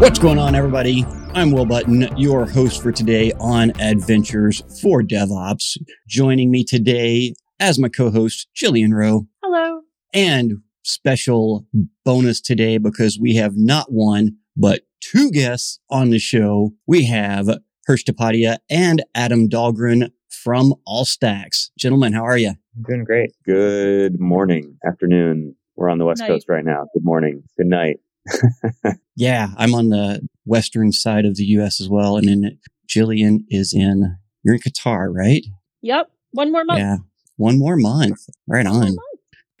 What's going on, everybody? I'm Will Button, your host for today on Adventures for DevOps. Joining me today as my co-host, Jillian Rowe. Hello. And special bonus today because we have not one, but two guests on the show. We have Hersh Tapadia and Adam Dahlgren from Allstacks. Gentlemen, how are you? Doing great. Good morning, afternoon. We're on the West Night. Coast right now. Good morning. Good night. Yeah, I'm on the western side of the U.S. as well. And then Jillian is in, you're in Qatar, right? Yep. One more month. Yeah. One more month. Right on.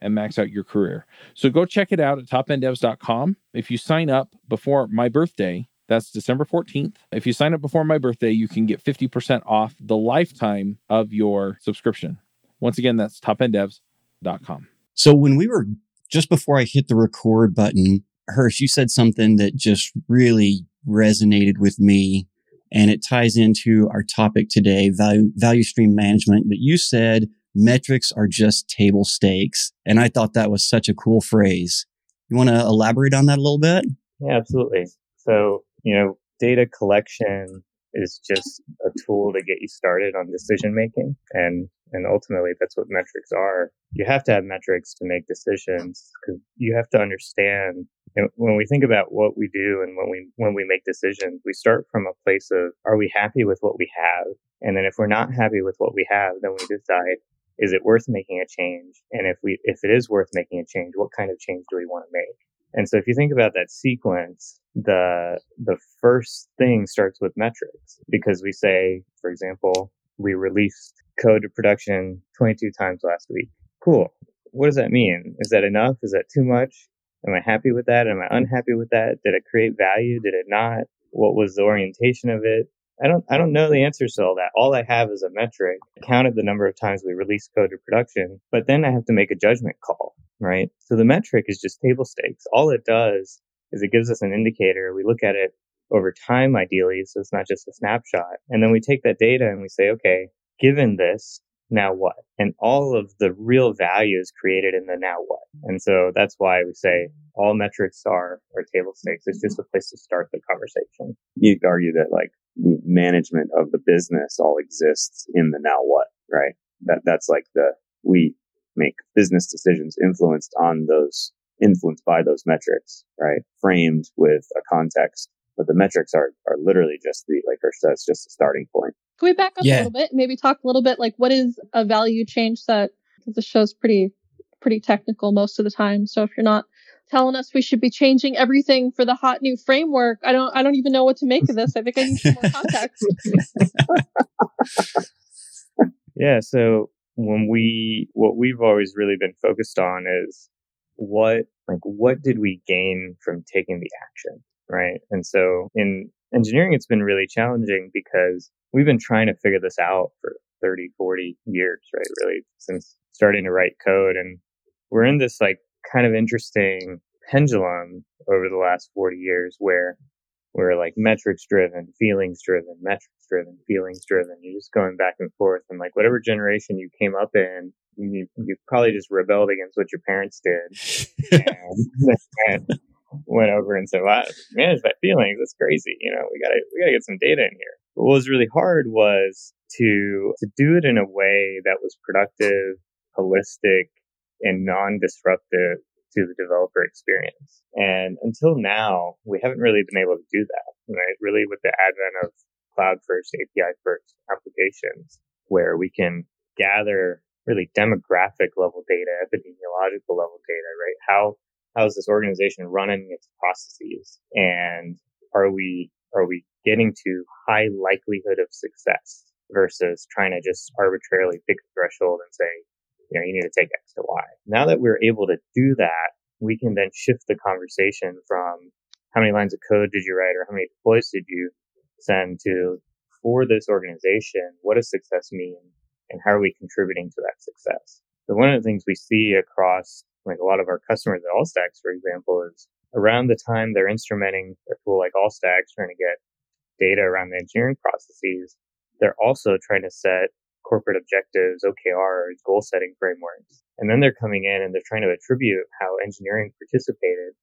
and max out your career. So go check it out at topenddevs.com. If you sign up before my birthday, that's December 14th. If you sign up before my birthday, you can get 50% off the lifetime of your subscription. Once again, that's topenddevs.com. So when we were just before I hit the record button, Hersh, you said something that just really resonated with me. And it ties into our topic today, value, value stream management. But you said metrics are just table stakes. And I thought that was such a cool phrase. You want to elaborate on that a little bit? Yeah, absolutely. So, you know, data collection is just a tool to get you started on decision making. And, and ultimately that's what metrics are. You have to have metrics to make decisions because you have to understand and when we think about what we do and when we when we make decisions, we start from a place of are we happy with what we have? And then if we're not happy with what we have, then we decide is it worth making a change? And if we if it is worth making a change, what kind of change do we want to make? And so if you think about that sequence, the the first thing starts with metrics because we say, for example, we released code to production 22 times last week. Cool. What does that mean? Is that enough? Is that too much? Am I happy with that? Am I unhappy with that? Did it create value? Did it not? What was the orientation of it? I don't, I don't know the answers to all that. All I have is a metric. I counted the number of times we released code to production, but then I have to make a judgment call, right? So the metric is just table stakes. All it does is it gives us an indicator. We look at it over time, ideally. So it's not just a snapshot. And then we take that data and we say, okay, given this, now what? And all of the real value is created in the now what. And so that's why we say all metrics are, are table stakes. It's just a place to start the conversation. you could argue that like management of the business all exists in the now what, right? That that's like the we make business decisions influenced on those influenced by those metrics, right? Framed with a context. But the metrics are are literally just the like Hersh says, just a starting point. Can we back up Yeah. a little bit? Maybe talk a little bit like what is a value change set? Because the show's pretty pretty technical most of the time. So if you're not telling us we should be changing everything for the hot new framework, I don't I don't even know what to make of this. I think I need some more context. Yeah. So when we, what we've always really been focused on is what, like, what did we gain from taking the action? Right. And so in engineering, it's been really challenging because we've been trying to figure this out for 30, 40 years, right? Really since starting to write code. And we're in this like kind of interesting pendulum over the last 40 years where we're like metrics driven, feelings driven, metrics driven, feelings driven. You're just going back and forth. And like whatever generation you came up in, you, you probably just rebelled against what your parents did and, and went over and said, wow, manage my feelings. That's crazy. You know, we gotta, we gotta get some data in here. But what was really hard was to, to do it in a way that was productive holistic and non-disruptive to the developer experience. And until now, we haven't really been able to do that, right? Really with the advent of cloud first, API first applications where we can gather really demographic level data, epidemiological level data, right? How, how is this organization running its processes? And are we, are we getting to high likelihood of success versus trying to just arbitrarily pick a threshold and say, you know, you need to take X to Y. Now that we're able to do that, we can then shift the conversation from how many lines of code did you write or how many deploys did you send to for this organization, what does success mean and how are we contributing to that success? So one of the things we see across like a lot of our customers at Allstacks, for example, is around the time they're instrumenting a tool like Allstacks, trying to get data around the engineering processes, they're also trying to set corporate objectives, OKRs, goal setting frameworks. And then they're coming in and they're trying to attribute how engineering participated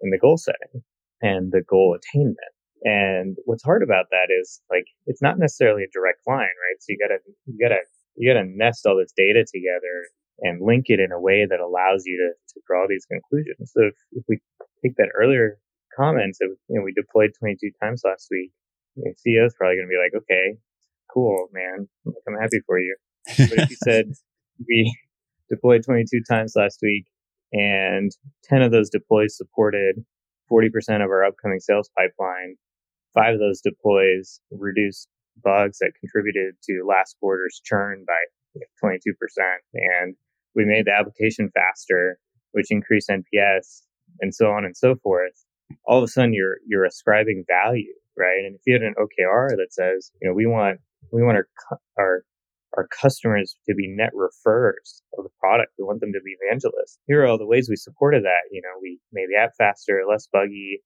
in the goal setting and the goal attainment. And what's hard about that is like, it's not necessarily a direct line, right? So you gotta, you gotta, you gotta nest all this data together and link it in a way that allows you to, to draw these conclusions. So if, if we take that earlier comments that, you know, we deployed 22 times last week, the CEO is probably going to be like, okay, cool, man. I'm happy for you. But if you said we deployed 22 times last week and 10 of those deploys supported 40% of our upcoming sales pipeline, five of those deploys reduced bugs that contributed to last quarter's churn by 22%. And we made the application faster, which increased NPS and so on and so forth. All of a sudden you're, you're ascribing value, right? And if you had an OKR that says, you know, we want we want our, our, our customers to be net referrers of the product. We want them to be evangelists. Here are all the ways we supported that. You know, we made the app faster, less buggy,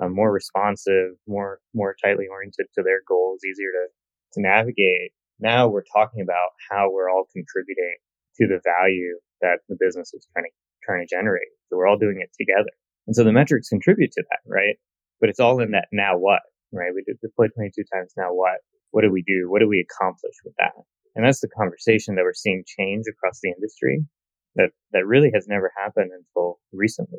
um, more responsive, more, more tightly oriented to their goals, easier to, to navigate. Now we're talking about how we're all contributing to the value that the business is trying to, trying to generate. So we're all doing it together. And so the metrics contribute to that, right? But it's all in that now what, right? We did deploy 22 times now what? What do we do? What do we accomplish with that? And that's the conversation that we're seeing change across the industry that, that really has never happened until recently.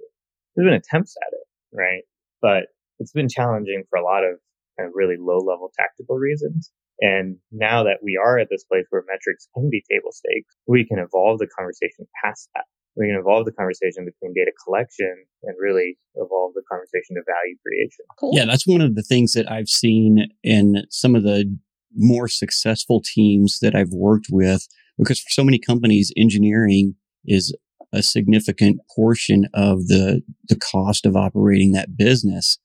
There's been attempts at it, right? But it's been challenging for a lot of kind of really low level tactical reasons. And now that we are at this place where metrics can be table stakes, we can evolve the conversation past that. We can evolve the conversation between data collection and really evolve the conversation to value creation. Cool. Yeah, that's one of the things that I've seen in some of the more successful teams that I've worked with, because for so many companies, engineering is a significant portion of the, the cost of operating that business.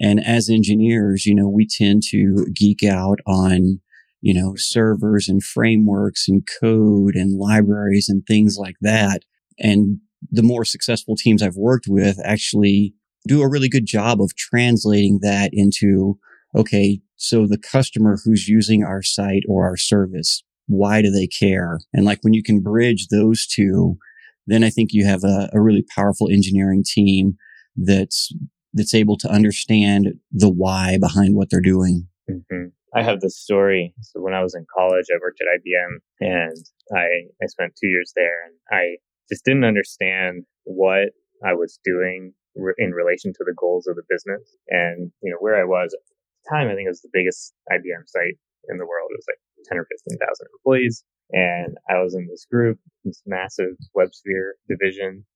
And as engineers, you know, we tend to geek out on, you know, servers and frameworks and code and libraries and things like that. And the more successful teams I've worked with actually do a really good job of translating that into, okay, so the customer who's using our site or our service, why do they care? And like when you can bridge those two, then I think you have a, a really powerful engineering team that's, that's able to understand the why behind what they're doing. Mm-hmm. I have this story. So when I was in college, I worked at IBM and I, I spent two years there and I just didn't understand what I was doing re- in relation to the goals of the business. And, you know, where I was at the time, I think it was the biggest IBM site in the world. It was like 10 or 15,000 employees. And I was in this group, this massive WebSphere division.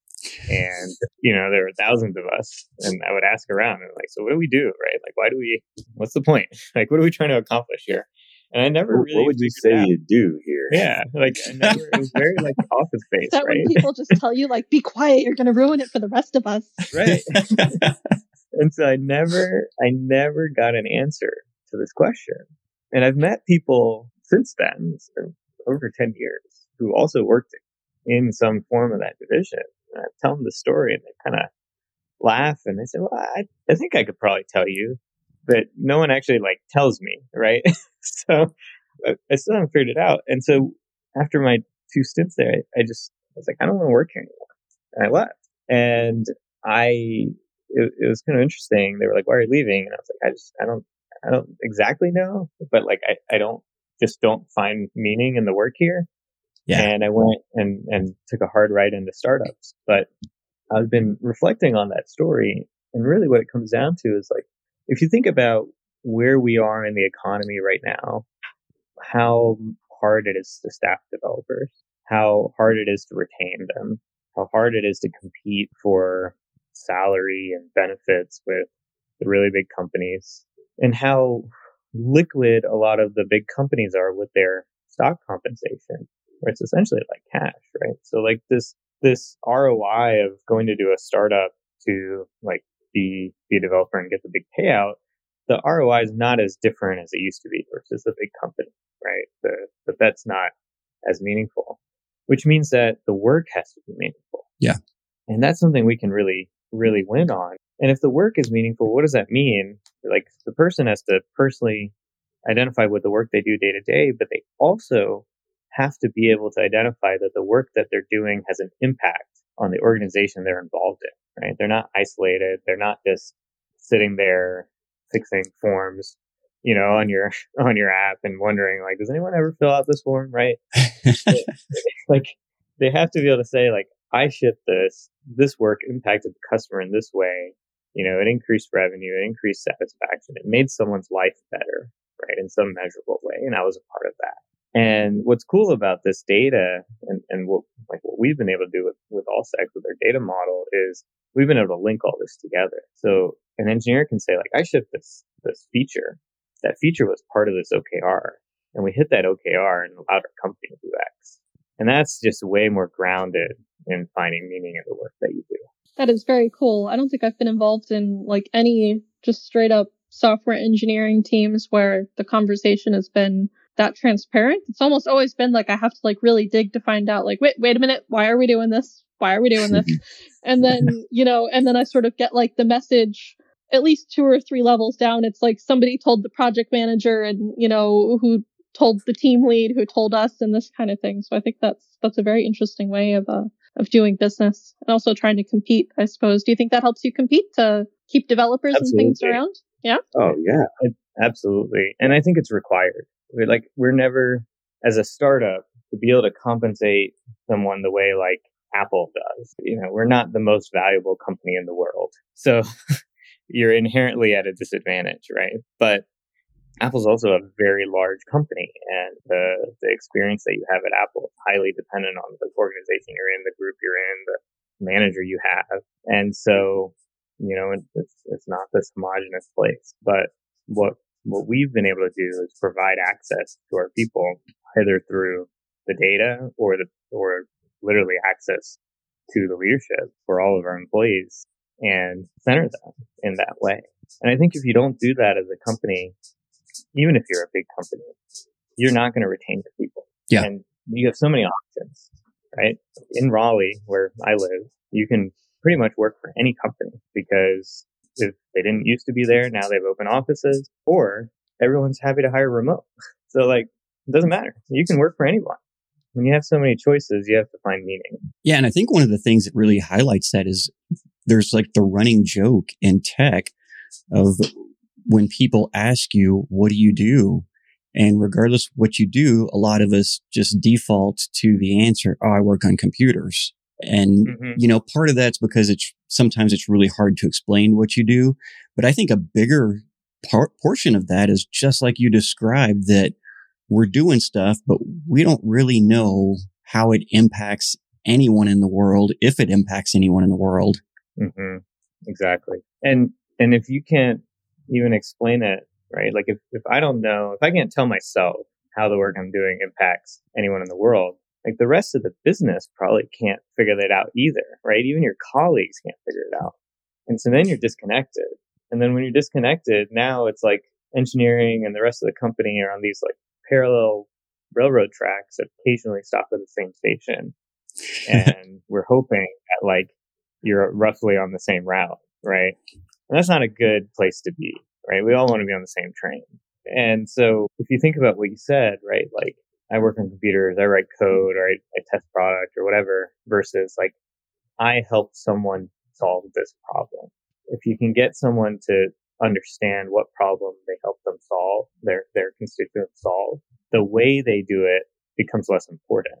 And, you know, there were thousands of us and I would ask around and like, so what do we do? Right? Like, why do we, what's the point? Like, what are we trying to accomplish here? And I never what, really. What would you say you do here? Yeah, like I never. it was very like office space. that right? when people just tell you like, "Be quiet, you're going to ruin it for the rest of us." Right. and so I never, I never got an answer to this question. And I've met people since then, it's over ten years, who also worked in some form of that division. And I tell them the story, and they kind of laugh and they say, "Well, I, I think I could probably tell you." But no one actually like tells me, right? so uh, I still haven't figured it out. And so after my two stints there, I, I just I was like, I don't want to work here anymore, and I left. And I it, it was kind of interesting. They were like, "Why are you leaving?" And I was like, "I just I don't I don't exactly know, but like I I don't just don't find meaning in the work here." Yeah. And I went and, and took a hard ride into startups. But I've been reflecting on that story. And really what it comes down to is like, if you think about where we are in the economy right now, how hard it is to staff developers, how hard it is to retain them, how hard it is to compete for salary and benefits with the really big companies, and how liquid a lot of the big companies are with their stock compensation, where it's essentially like cash, right? So like this this ROI of going to do a startup to like be be a developer and get the big payout, the ROI is not as different as it used to be versus a big company, right? The the bet's not as meaningful, which means that the work has to be meaningful. Yeah. And that's something we can really, really win on. And if the work is meaningful, what does that mean? Like the person has to personally identify with the work they do day to day, but they also have to be able to identify that the work that they're doing has an impact on the organization they're involved in, right? They're not isolated. They're not just sitting there fixing forms, you know, on your, on your app and wondering like, does anyone ever fill out this form? Right. like they have to be able to say like, I shipped this, this work impacted the customer in this way. You know, it increased revenue, it increased satisfaction, it made someone's life better, right? In some measurable way. And I was a part of that. And what's cool about this data and, and what, like what we've been able to do with, with Allstack with our data model is we've been able to link all this together. So an engineer can say like, I shipped this, this feature. That feature was part of this OKR and we hit that OKR and allowed our company to do X. And that's just way more grounded in finding meaning in the work that you do. That is very cool. I don't think I've been involved in like any just straight up software engineering teams where the conversation has been that transparent. It's almost always been like I have to like really dig to find out like wait wait a minute, why are we doing this? Why are we doing this? and then, you know, and then I sort of get like the message at least two or three levels down. It's like somebody told the project manager and, you know, who told the team lead who told us and this kind of thing. So I think that's that's a very interesting way of uh of doing business and also trying to compete, I suppose. Do you think that helps you compete to keep developers Absolutely. and things around? Yeah. Oh yeah. Absolutely. And I think it's required. We're like, we're never, as a startup, to be able to compensate someone the way like Apple does. You know, we're not the most valuable company in the world. So you're inherently at a disadvantage, right? But Apple's also a very large company and the, the experience that you have at Apple is highly dependent on the organization you're in, the group you're in, the manager you have. And so, you know, it's, it's not this homogenous place, but what, what we've been able to do is provide access to our people either through the data or the, or literally access to the leadership for all of our employees and center them in that way. And I think if you don't do that as a company, even if you're a big company, you're not going to retain your people. Yeah. And you have so many options, right? In Raleigh, where I live, you can pretty much work for any company because they didn't used to be there, now they've open offices or everyone's happy to hire remote. So like, it doesn't matter. You can work for anyone. When you have so many choices, you have to find meaning. Yeah. And I think one of the things that really highlights that is there's like the running joke in tech of when people ask you, what do you do? And regardless what you do, a lot of us just default to the answer, oh, I work on computers. And, Mhm. you know, part of that's because it's sometimes it's really hard to explain what you do. But I think a bigger par- portion of that is just like you described that we're doing stuff, but we don't really know how it impacts anyone in the world, if it impacts anyone in the world. Mm-hmm. Exactly. And, and if you can't even explain it, right? Like if, if I don't know, if I can't tell myself how the work I'm doing impacts anyone in the world, like the rest of the business probably can't figure that out either, right? Even your colleagues can't figure it out. And so then you're disconnected. And then when you're disconnected, now it's like engineering and the rest of the company are on these like parallel railroad tracks that occasionally stop at the same station. And we're hoping that like you're roughly on the same route, right? And that's not a good place to be, right? We all want to be on the same train. And so if you think about what you said, right? Like I work on computers, I write mm-hmm. code or I, I test product or whatever versus like I help someone solve this problem. If you can get someone to understand what problem they help them solve, their, their constituents solve, the way they do it becomes less important.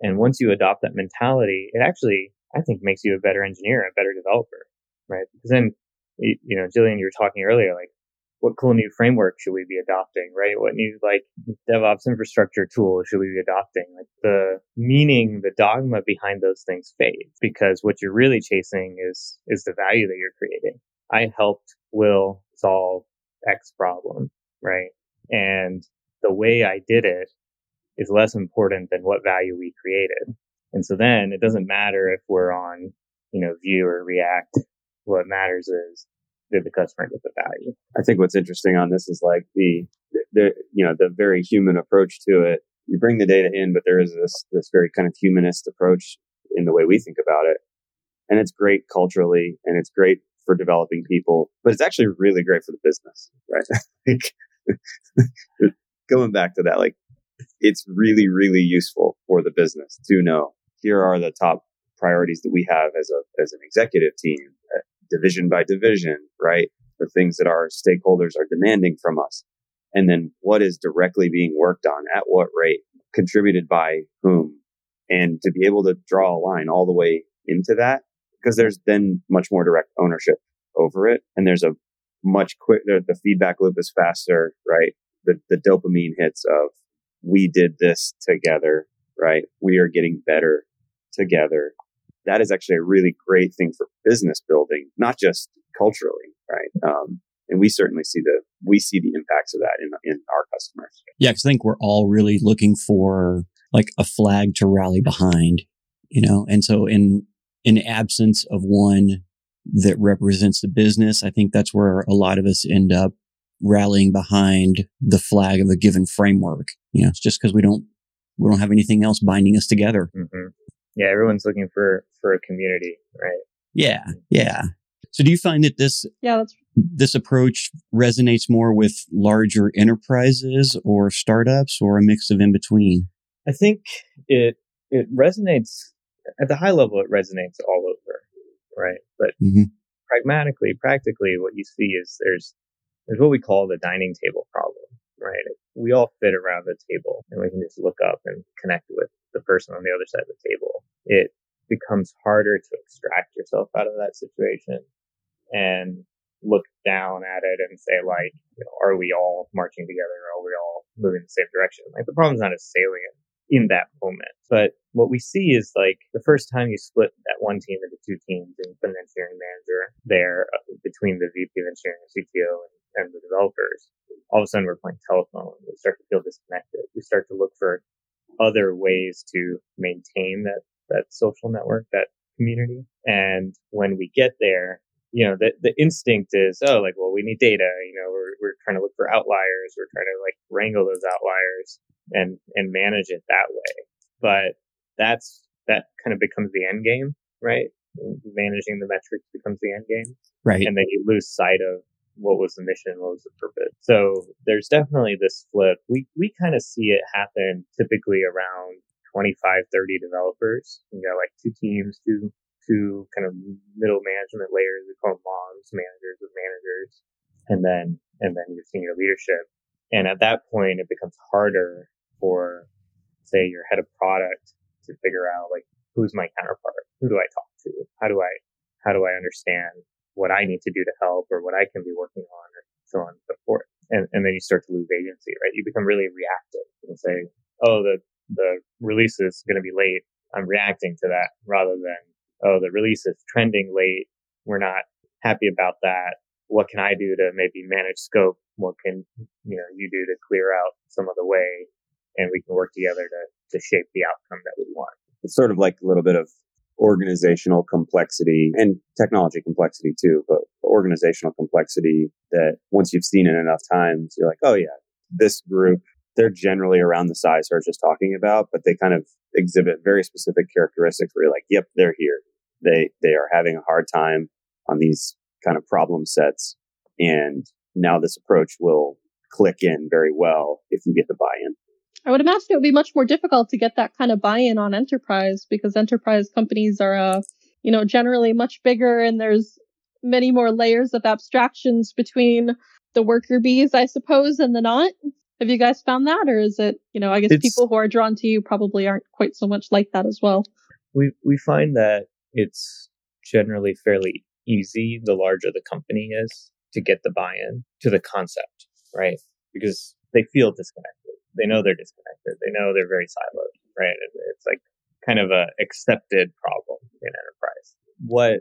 And once you adopt that mentality, it actually, I think, makes you a better engineer, a better developer, right? Because then, you know, Jillian, you were talking earlier, like, what cool new framework should we be adopting, right? What new like DevOps infrastructure tool should we be adopting? Like the meaning, the dogma behind those things fades because what you're really chasing is, is the value that you're creating. I helped Will solve X problem, right? And the way I did it is less important than what value we created. And so then it doesn't matter if we're on, you know, Vue or React. What matters is did the customer get the value? I think what's interesting on this is like the, the, you know, the very human approach to it. You bring the data in, but there is this, this very kind of humanist approach in the way we think about it. And it's great culturally and it's great for developing people, but it's actually really great for the business, right? Like, going back to that, like it's really, really useful for the business to know here are the top priorities that we have as a, as an executive team, division by division, right? The things that our stakeholders are demanding from us. And then what is directly being worked on at what rate, contributed by whom, and to be able to draw a line all the way into that because there's then much more direct ownership over it. And there's a much quicker, the, feedback loop is faster, right? The, the dopamine hits of we did this together, right? We are getting better together. That is actually a really great thing for business building, not just culturally, right? Um, and we certainly see the we see the impacts of that in in our customers. Yeah, because I think we're all really looking for like a flag to rally behind, you know. And so in in absence of one that represents the business, I think that's where a lot of us end up rallying behind the flag of a given framework. You know, it's just because we don't we don't have anything else binding us together. Mm-hmm. Yeah, everyone's looking for for a community, right? Yeah, yeah. So do you find that this yeah that's this approach resonates more with larger enterprises or startups or a mix of in between? I think it it resonates at the high level. It resonates all over, right? But mm-hmm. pragmatically, practically, what you see is there's there's what we call the dining table problem, right? We all fit around the table and we can just look up and connect with the person on the other side of the table. It becomes harder to extract yourself out of that situation and look down at it and say like, you know, are we all marching together? Are we all moving in the same direction? Like the problem's not as salient in that moment. But what we see is like the first time you split that one team into two teams and put an engineering manager there uh, between the VP of engineering and CTO and and the developers, all of a sudden we're playing telephone. We start to feel disconnected. We start to look for other ways to maintain that, that social network, that community. And when we get there, you know, the, the instinct is, oh, like, well, we need data. You know, we're, we're trying to look for outliers. We're trying to like wrangle those outliers and, and manage it that way. But that's, that kind of becomes the end game, right? Managing the metrics becomes the end game. Right. And then you lose sight of what was the mission, what was the purpose. So there's definitely this flip. We we kind of see it happen typically around 25, 30 developers. You got like two teams, two two kind of middle management layers. We call them moms, managers with managers, and then and then your senior leadership. And at that point, it becomes harder for, say, your head of product to figure out like who's my counterpart, who do I talk to, how do I how do I understand what I need to do to help or what I can be working on or so on and so forth. And, and then you start to lose agency, right? You become really reactive and say, oh, the, the release is going to be late. I'm reacting to that rather than, oh, the release is trending late. We're not happy about that. What can I do to maybe manage scope? What can, you know, you do to clear out some of the way and we can work together to, to shape the outcome that we want. It's sort of like a little bit of organizational complexity and technology complexity too, but organizational complexity that once you've seen it enough times, you're like, oh yeah, this group, they're generally around the size we're just talking about, but they kind of exhibit very specific characteristics where you're like, yep, they're here. They, they are having a hard time on these kind of problem sets. And now this approach will click in very well if you get the buy-in. I would imagine it would be much more difficult to get that kind of buy-in on enterprise because enterprise companies are, uh, you know, generally much bigger and there's many more layers of abstractions between the worker bees, I suppose, and the not. Have you guys found that, or is it, you know, I guess It's- people who are drawn to you probably aren't quite so much like that as well. we we find that it's generally fairly easy the larger the company is to get the buy-in to the concept, right? Because they feel disconnected. They know they're disconnected. They know they're very siloed, right? It- It's like kind of a accepted problem in enterprise. What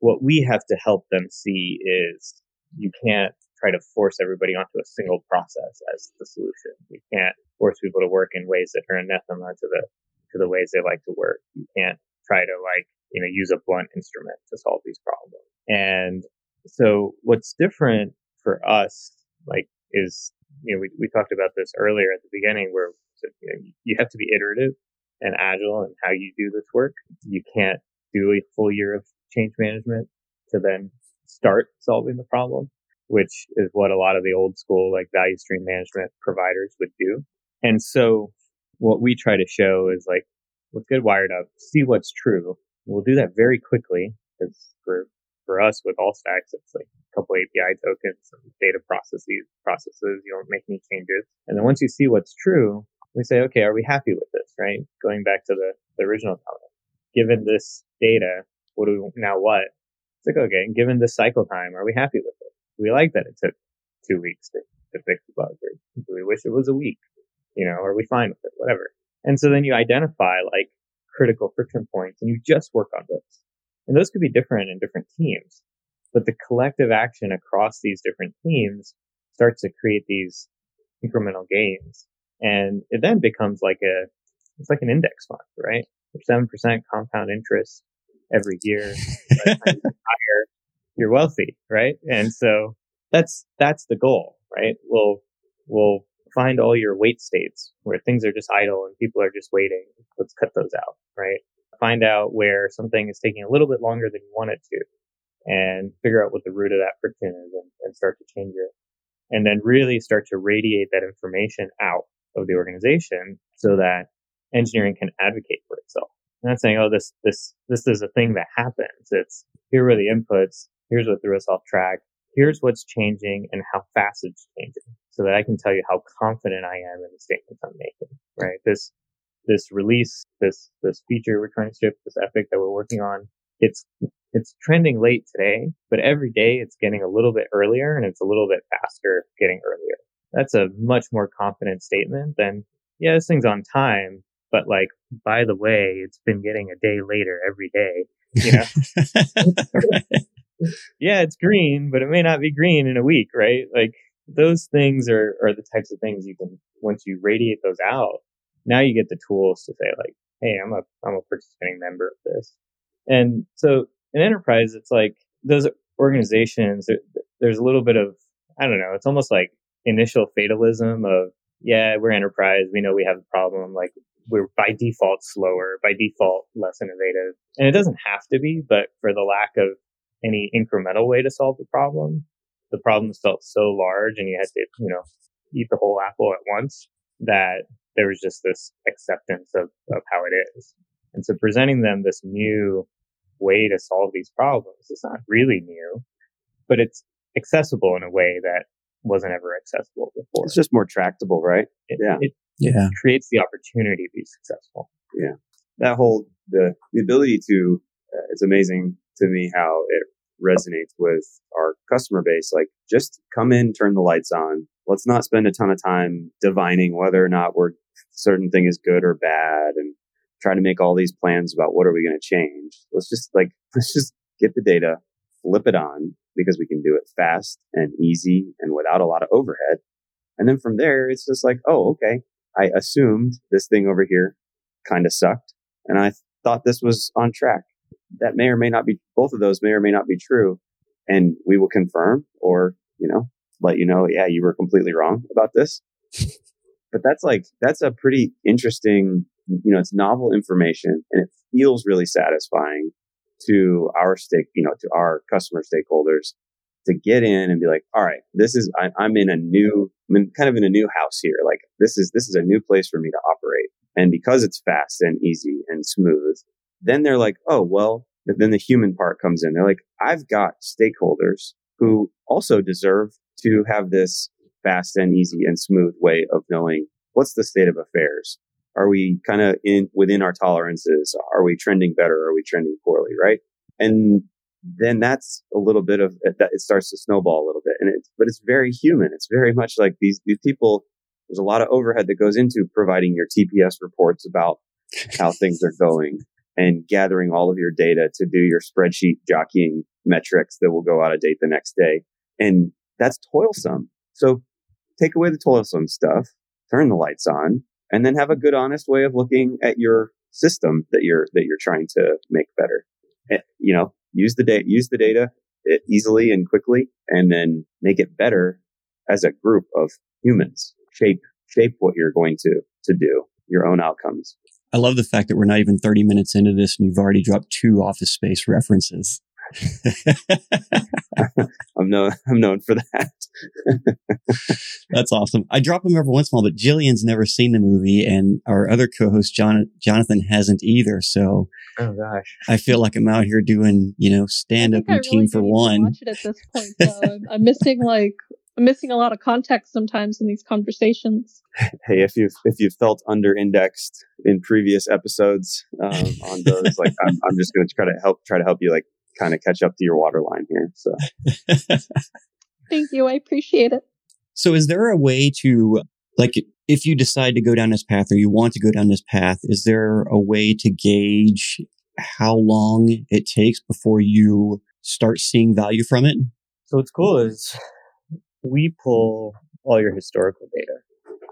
what we have to help them see is you can't try to force everybody onto a single process as the solution. You can't force people to work in ways that are anathema to the to the ways they like to work. You can't try to like, you know, use a blunt instrument to solve these problems. And so what's different for us, like, is, you know, we, we talked about this earlier at the beginning where you, know, you have to be iterative and agile in how you do this work. You can't do a full year of change management to then start solving the problem, which is what a lot of the old school, like value stream management providers would do. And so what we try to show is like, let's get wired up, see what's true. We'll do that very quickly because for, for us with Allstacks, it's like a couple API tokens, some data processes, processes. You don't make any changes. And then once you see what's true, we say, okay, are we happy with this? Right? Going back to the, the original comment, given this data, what do we, now what? It's like, okay, given this cycle time, are we happy with it? We like that it took two weeks to, to fix the bug or do we wish it was a week? You know, are we fine with it? Whatever. And so then you identify like critical friction points and you just work on those. And those could be different in different teams, but the collective action across these different teams starts to create these incremental gains. And it then becomes like a, it's like an index fund, right? Seven percent compound interest every year. You're wealthy, right? And so that's, that's the goal, right? We'll, we'll find all your wait states where things are just idle and people are just waiting. Let's cut those out, right? Find out where something is taking a little bit longer than you want it to and figure out what the root of that friction is and, and start to change it. And then really start to radiate that information out of the organization so that engineering can advocate for itself. I'm not saying, oh, this, this, this is a thing that happens. It's here are the inputs. Here's what threw us off track. Here's what's changing and how fast it's changing so that I can tell you how confident I am in the statements I'm making, right? This, this release, this, this feature we're trying to ship, this epic that we're working on, it's, it's trending late today, but every day it's getting a little bit earlier and it's a little bit faster getting earlier. That's a much more confident statement than, yeah, this thing's on time, but like, by the way, it's been getting a day later every day. You know. yeah, it's green, but it may not be green in a week, right? Like those things are, are the types of things you can, once you radiate those out, now you get the tools to say like, Hey, I'm a, I'm a participating member of this. And so in enterprise, it's like those organizations, there's a little bit of, I don't know, it's almost like initial fatalism of, yeah, we're enterprise. We know we have a problem. Like we're by default slower, by default less innovative. And it doesn't have to be, but for the lack of any incremental way to solve the problem, the problem felt so large and you had to, you know, eat the whole apple at once that there was just this acceptance of, of how it is. And so presenting them this new way to solve these problems is not really new, but it's accessible in a way that wasn't ever accessible before. It's just more tractable, right? It, yeah. it Yeah. creates the opportunity to be successful. Yeah. That whole the the ability to uh, it's amazing to me how it resonates with our customer base. Like, just come in, turn the lights on. Let's not spend a ton of time divining whether or not we're certain thing is good or bad, and try to make all these plans about what are we going to change. Let's just like let's just get the data, flip it on because we can do it fast and easy and without a lot of overhead. And then from there, it's just like, oh, okay. I assumed this thing over here kind of sucked and I thought this was on track. That may or may not be, both of those may or may not be true. And we will confirm or, you know, let you know, yeah, you were completely wrong about this. but that's like, that's a pretty interesting, you know, it's novel information and it feels really satisfying to our stake, you know, to our customer stakeholders to get in and be like, all right, this is, I, I'm in a new, I'm in, kind of in a new house here. Like this is, this is a new place for me to operate. And because it's fast and easy and smooth, then they're like, oh, well, then the human part comes in. They're like, I've got stakeholders who also deserve to have this fast and easy and smooth way of knowing what's the state of affairs. Are we kind of in within our tolerances? Are we trending better? Are we trending poorly? Right. And then that's a little bit of that. It starts to snowball a little bit and it's, but it's very human. It's very much like these, these people. There's a lot of overhead that goes into providing your TPS reports about how things are going and gathering all of your data to do your spreadsheet jockeying metrics that will go out of date the next day. And that's toilsome. So take away the toilsome stuff, turn the lights on, and then have a good, honest way of looking at your system that you're, that you're trying to make better. Eh, you know, use the data, use the data eh, easily and quickly, and then make it better as a group of humans. Shape, shape what you're going to, to do, your own outcomes. I love the fact that we're not even 30 minutes into this and you've already dropped two office space references. I'm known, I'm known for that. That's awesome. I drop them every once in a while, but Jillian's never seen the movie and our other co-host, John, Jonathan hasn't either. So Oh gosh. I feel like I'm out here doing, you know, stand up routine really for one. Watch it at this point. Though. I'm missing like I'm missing a lot of context sometimes in these conversations. Hey, if you've if you've felt under indexed in previous episodes um, on those, like I'm, I'm just going to try to help try to help you like kind of catch up to your waterline here. So, thank you, I appreciate it. So, is there a way to like if you decide to go down this path or you want to go down this path? Is there a way to gauge how long it takes before you start seeing value from it? So what's cool is we pull all your historical data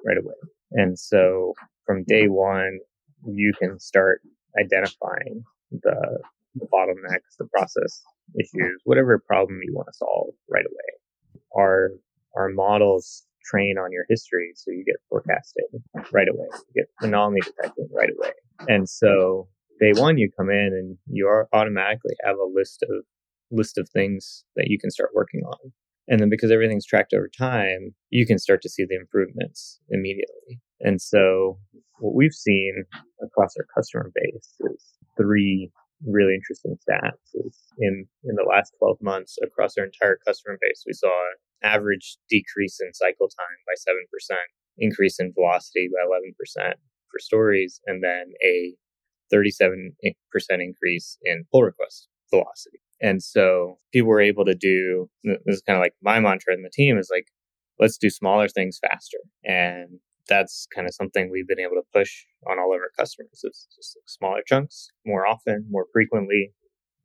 right away. And so from day one, you can start identifying the, the bottlenecks, the process issues, whatever problem you want to solve right away. Our, our models train on your history. So you get forecasting right away. You get anomaly detecting right away. And so day one, you come in and you automatically have a list of list of things that you can start working on. And then because everything's tracked over time, you can start to see the improvements immediately. And so what we've seen across our customer base is three really interesting stats is in, in the last 12 months across our entire customer base, we saw an average decrease in cycle time by 7%, increase in velocity by 11% for stories, and then a 37% increase in pull request velocity. And so people were able to do this is kind of like my mantra in the team is like, let's do smaller things faster. And that's kind of something we've been able to push on all of our customers. It's just smaller chunks, more often, more frequently.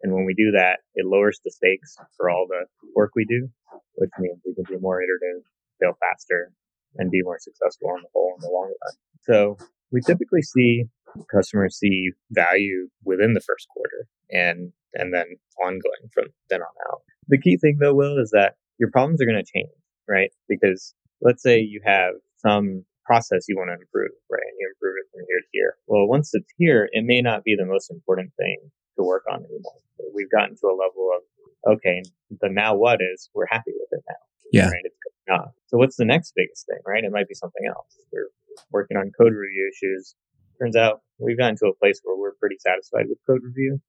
And when we do that, it lowers the stakes for all the work we do, which means we can be more iterative, fail faster, and be more successful on the whole in the long run. So we typically see customers see value within the first quarter and and then ongoing from then on out. The key thing though, Will, is that your problems are going to change, right? Because let's say you have some process you want to improve, right? And you improve it from here to here. Well, once it's here, it may not be the most important thing to work on anymore. We've gotten to a level of, okay, the now what is we're happy with it now. Yeah. Right? It's on. So what's the next biggest thing, right? It might be something else. We're working on code review issues. Turns out we've gotten to a place where we're pretty satisfied with code review.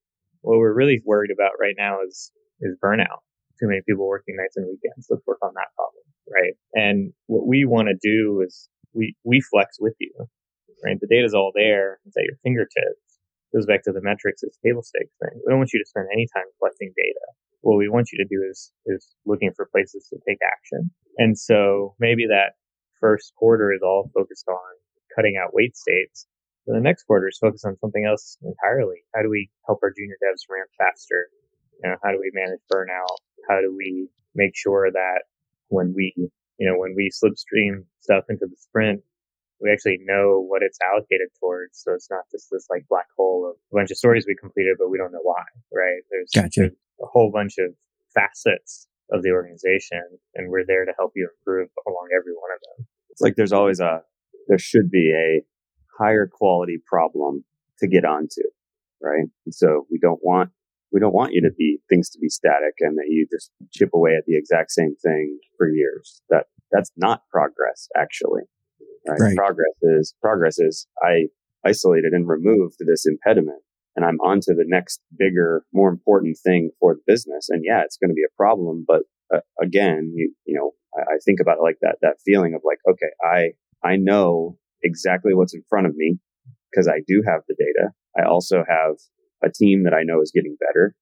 What we're really worried about right now is, is burnout. Too many people working nights and weekends. Let's work on that problem, right? And what we want to do is we, we flex with you, right? The data's all there. It's at your fingertips. It goes back to the metrics, it's table stakes thing. We don't want you to spend any time collecting data. What we want you to do is, is looking for places to take action. And so maybe that first quarter is all focused on cutting out wait states. So the next quarter is focused on something else entirely. How do we help our junior devs ramp faster? You know, how do we manage burnout? How do we make sure that when we, you know, when we slipstream stuff into the sprint, we actually know what it's allocated towards. So it's not just this like black hole of a bunch of stories we completed, but we don't know why, right? There's, gotcha. there's a whole bunch of facets of the organization and we're there to help you improve along every one of them. It's like there's always a, there should be a higher quality problem to get onto, right? And so we don't want, we don't want you to be things to be static and that you just chip away at the exact same thing for years. That, that's not progress actually. Right? Right. Progress is, progress is I isolated and removed this impediment and I'm on to the next bigger, more important thing for the business. And yeah, it's going to be a problem, but uh, again, you, you know, I, I think about it like that, that feeling of like, okay, I, I know exactly what's in front of me because I do have the data. I also have a team that I know is getting better.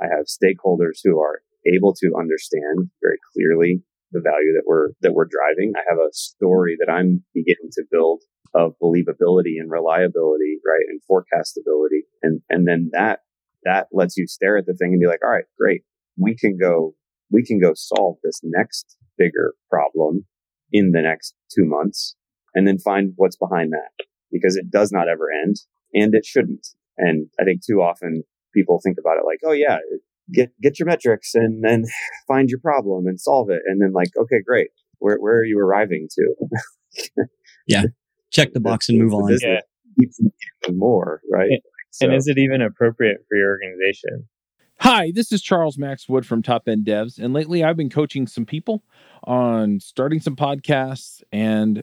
I have stakeholders who are able to understand very clearly the value that we're that we're driving. I have a story that I'm beginning to build of believability and reliability, right, and forecastability, and and then that that lets you stare at the thing and be like, all right, great, we can go we can go solve this next bigger problem in the next two months, and then find what's behind that because it does not ever end, and it shouldn't. And I think too often people think about it like, oh yeah, get get your metrics and then find your problem and solve it and then like okay great where where are you arriving to yeah check the box and move on yeah. more right and, so. and is it even appropriate for your organization Hi, this is Charles Max Wood from Top End Devs, and lately I've been coaching some people on starting some podcasts and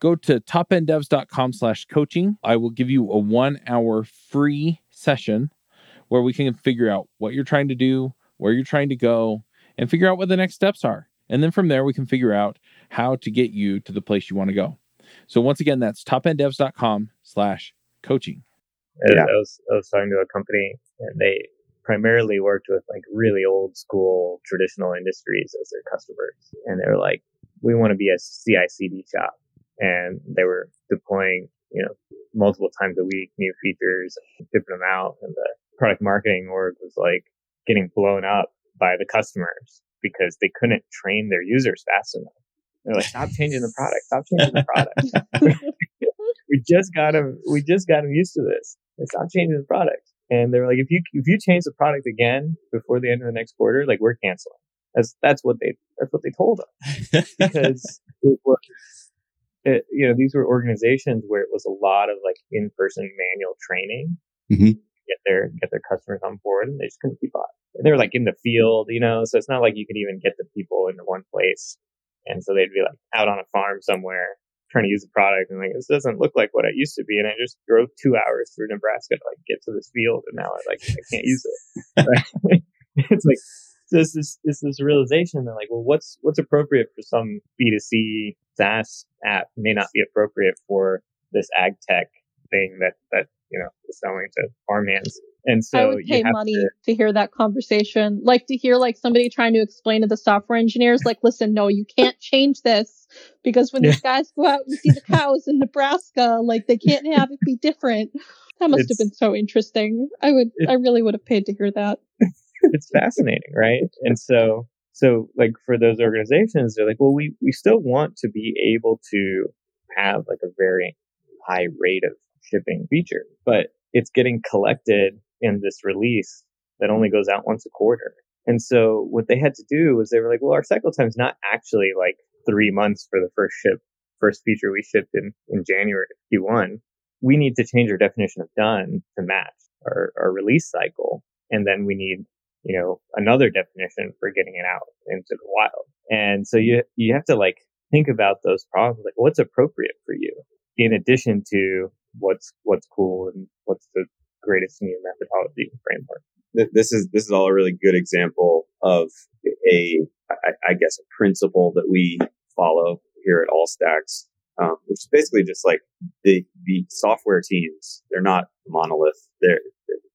go to topenddevs.com slash coaching. I will give you a one hour free session where we can figure out what you're trying to do, where you're trying to go, and figure out what the next steps are. And then from there, we can figure out how to get you to the place you want to go. So once again, that's topenddevs.com slash coaching. Yeah. I, was, I was talking to a company and they primarily worked with like really old school traditional industries as their customers. And they were like, we want to be a CI CD shop. And they were deploying, you know, multiple times a week, new features, shipping them out. And the product marketing org was like getting blown up by the customers because they couldn't train their users fast enough. They're like, stop changing the product. Stop changing the product. we just got them. We just got them used to this. And stop changing the product. And they were like, if you if you change the product again before the end of the next quarter, like we're canceling. That's that's what they that's what they told us because it was, it, you know these were organizations where it was a lot of like in person manual training. Mm-hmm get their get their customers on board, and they just couldn't keep up. they were like in the field, you know, so it's not like you could even get the people into one place. And so they'd be like out on a farm somewhere trying to use the product and like this doesn't look like what it used to be. And I just drove two hours through Nebraska to like get to this field, and now I like I can't use it. Right? it's like so this is this this realization that like, well, what's what's appropriate for some B two C SaaS app may not be appropriate for this ag tech thing that that you know, is selling to farmhands. And so I would pay money to, to, hear that conversation. Like to hear like somebody trying to explain to the software engineers, like, listen, no, you can't change this because when yeah. these guys go out and see the cows in Nebraska, like they can't have it be different. That must have been so interesting. I would, it, I really would have paid to hear that. It's fascinating, right? And so, so like for those organizations, they're like, well, we, we still want to be able to have like a very high rate of shipping feature, but it's getting collected in this release that only goes out once a quarter. And so what they had to do was they were like, well, our cycle time is not actually like three months for the first ship, first feature we shipped in, in January Q1. We need to change our definition of done to match our, our release cycle. And then we need, you know, another definition for getting it out into the wild. And so you, you have to like think about those problems, like what's appropriate for you in addition to what's what's cool and what's the greatest new methodology framework. This is this is all a really good example of a I, guess a principle that we follow here at Allstacks, um, which is basically just like the the software teams. They're not monolith. They're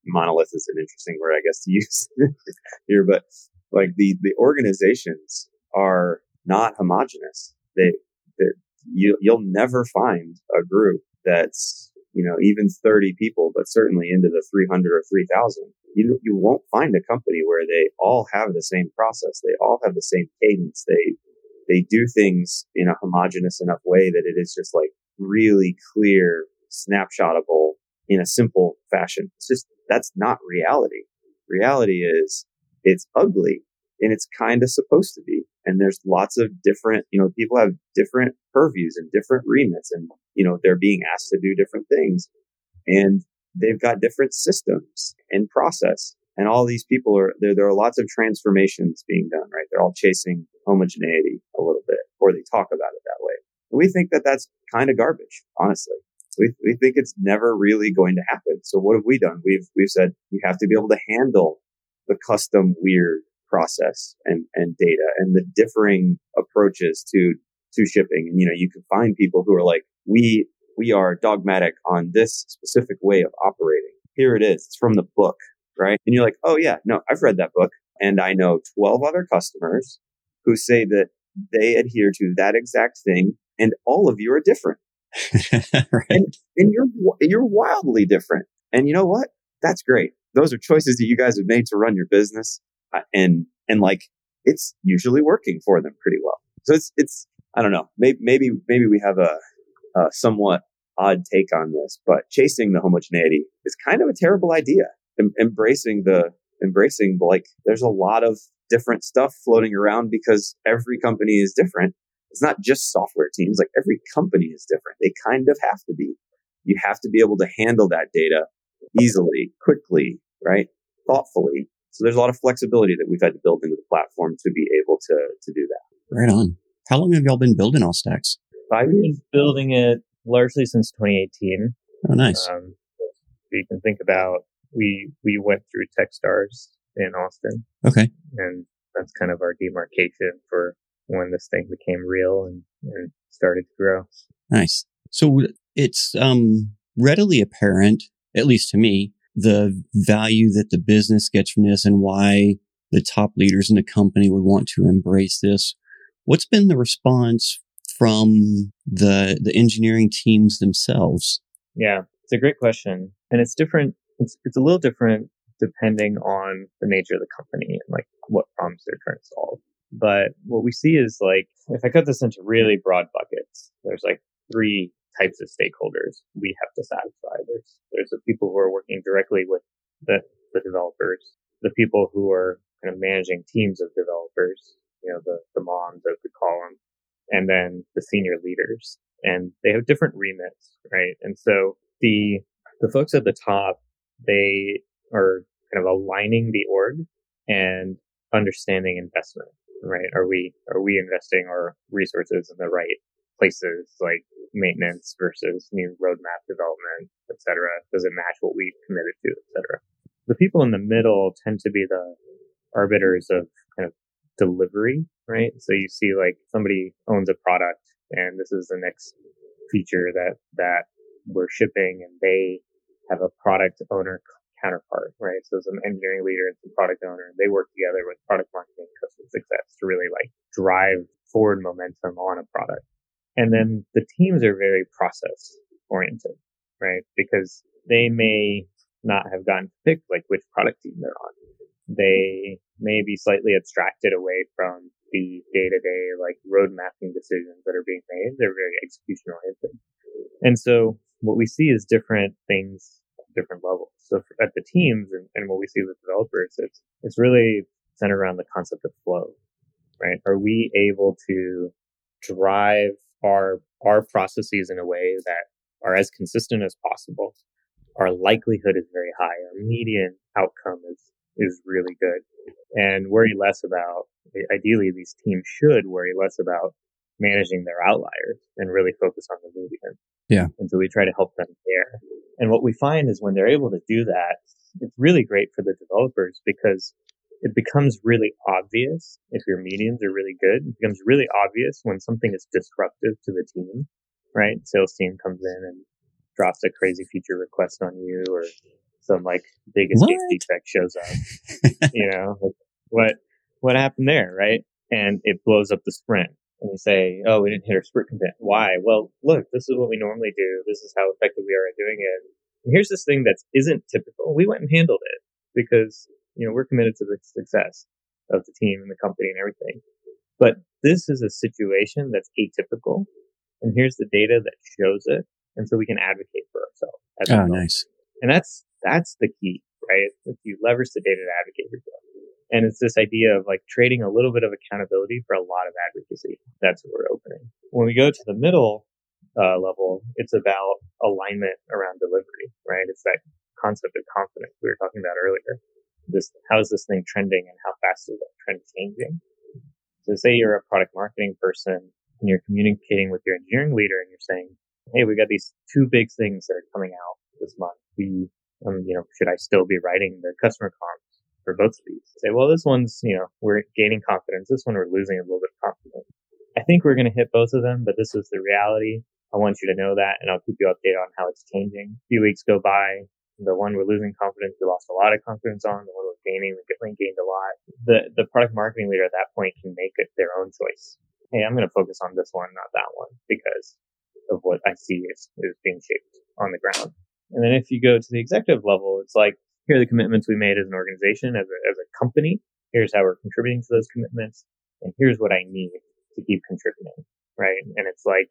monolith is an interesting word, I guess, to use here, but like the the organizations are not homogenous. They, you you'll never find a group that's you know, even 30 people, but certainly into the 300 or 3000. You, you won't find a company where they all have the same process. They all have the same cadence. They, they do things in a homogenous enough way that it is just like really clear, snapshotable in a simple fashion. It's just, that's not reality. Reality is it's ugly and it's kind of supposed to be. And there's lots of different, you know, people have different purviews and different remits and, you know, they're being asked to do different things and they've got different systems and process. And all these people are there. There are lots of transformations being done, right? They're all chasing homogeneity a little bit, or they talk about it that way. And we think that that's kind of garbage, honestly. We, we think it's never really going to happen. So what have we done? We've, we've said you have to be able to handle the custom weird process and, and data and the differing approaches to, to shipping. And, you know, you can find people who are like, we, we are dogmatic on this specific way of operating. Here it is. It's from the book, right? And you're like, oh yeah, no, I've read that book and I know 12 other customers who say that they adhere to that exact thing and all of you are different. right. and, and you're, you're wildly different. And you know what? That's great. Those are choices that you guys have made to run your business. Uh, and, and like it's usually working for them pretty well. So it's, it's, I don't know. Maybe, maybe, maybe we have a, a somewhat odd take on this, but chasing the homogeneity is kind of a terrible idea. Em- embracing the, embracing like there's a lot of different stuff floating around because every company is different it's not just software teams. Like every company is different. They kind of have to be. You have to be able to handle that data easily, quickly, right? Thoughtfully. So there's a lot of flexibility that we've had to build into the platform to be able to, to do that. Right on. How long have y'all been building Allstacks? I've been building it largely since 2018. Oh, nice. Um, you can think about we we went through TechStars in Austin. Okay. And that's kind of our demarcation for when this thing became real and, and started to grow. Nice. So it's um, readily apparent, at least to me, the value that the business gets from this and why the top leaders in the company would want to embrace this. What's been the response from the the engineering teams themselves? Yeah, it's a great question, and it's different. It's it's a little different depending on the nature of the company and like what problems they're trying to solve. But what we see is like, if I cut this into really broad buckets, there's like three types of stakeholders we have to satisfy. There's, there's the people who are working directly with the, the developers, the people who are kind of managing teams of developers, you know, the, the moms, as we call them, and then the senior leaders. And they have different remits, right? And so the, the folks at the top, they are kind of aligning the org and understanding investment right? Are we are we investing our resources in the right places, like maintenance versus new roadmap development, et cetera? Does it match what we've committed to, et cetera? The people in the middle tend to be the arbiters of kind of delivery, right? So you see like somebody owns a product and this is the next feature that, that we're shipping and they have a product owner counterpart, right? So as an engineering leader and some product owner, they work together with product marketing customer success to really like drive forward momentum on a product. And then the teams are very process oriented, right? Because they may not have gotten to pick like which product team they're on. They may be slightly abstracted away from the day to day like road mapping decisions that are being made. They're very execution oriented. And so what we see is different things different levels. So at the teams and, and what we see with developers, it's, it's really centered around the concept of flow, right? Are we able to drive our, our processes in a way that are as consistent as possible? Our likelihood is very high. Our median outcome is, is really good and worry less about, ideally these teams should worry less about managing their outliers and really focus on the median. Yeah. And so we try to help them there. And what we find is when they're able to do that, it's really great for the developers because it becomes really obvious if your medians are really good. It becomes really obvious when something is disruptive to the team, right? Sales team comes in and drops a crazy feature request on you or some like big escape what? defect shows up. you know, what, what happened there, right? And it blows up the sprint and you say, oh, we didn't hit our sprint commit. Why? Well, look, this is what we normally do. This is how effective we are at doing it. And here's this thing that isn't typical. We went and handled it because, you know, we're committed to the success of the team and the company and everything. But this is a situation that's atypical. And here's the data that shows it. And so we can advocate for ourselves. Oh, nice. And that's, that's the key, right? If you leverage the data to advocate for yourself. And it's this idea of like trading a little bit of accountability for a lot of advocacy. That's what we're opening. When we go to the middle uh, level, it's about alignment around delivery, right? It's that concept of confidence we were talking about earlier. This, how is this thing trending and how fast is that trend changing? So say you're a product marketing person and you're communicating with your engineering leader and you're saying, Hey, we got these two big things that are coming out this month. We, um, you know, should I still be writing the customer comms? For both of these. Say, well, this one's, you know, we're gaining confidence. This one we're losing a little bit of confidence. I think we're going to hit both of them, but this is the reality. I want you to know that and I'll keep you updated on how it's changing. A few weeks go by. The one we're losing confidence, we lost a lot of confidence on. The one we're gaining, we gained a lot. The, the product marketing leader at that point can make it their own choice. Hey, I'm going to focus on this one, not that one because of what I see is, is being shaped on the ground. And then if you go to the executive level, it's like, here are the commitments we made as an organization, as a, as a company. Here's how we're contributing to those commitments. And here's what I need to keep contributing. Right. And it's like,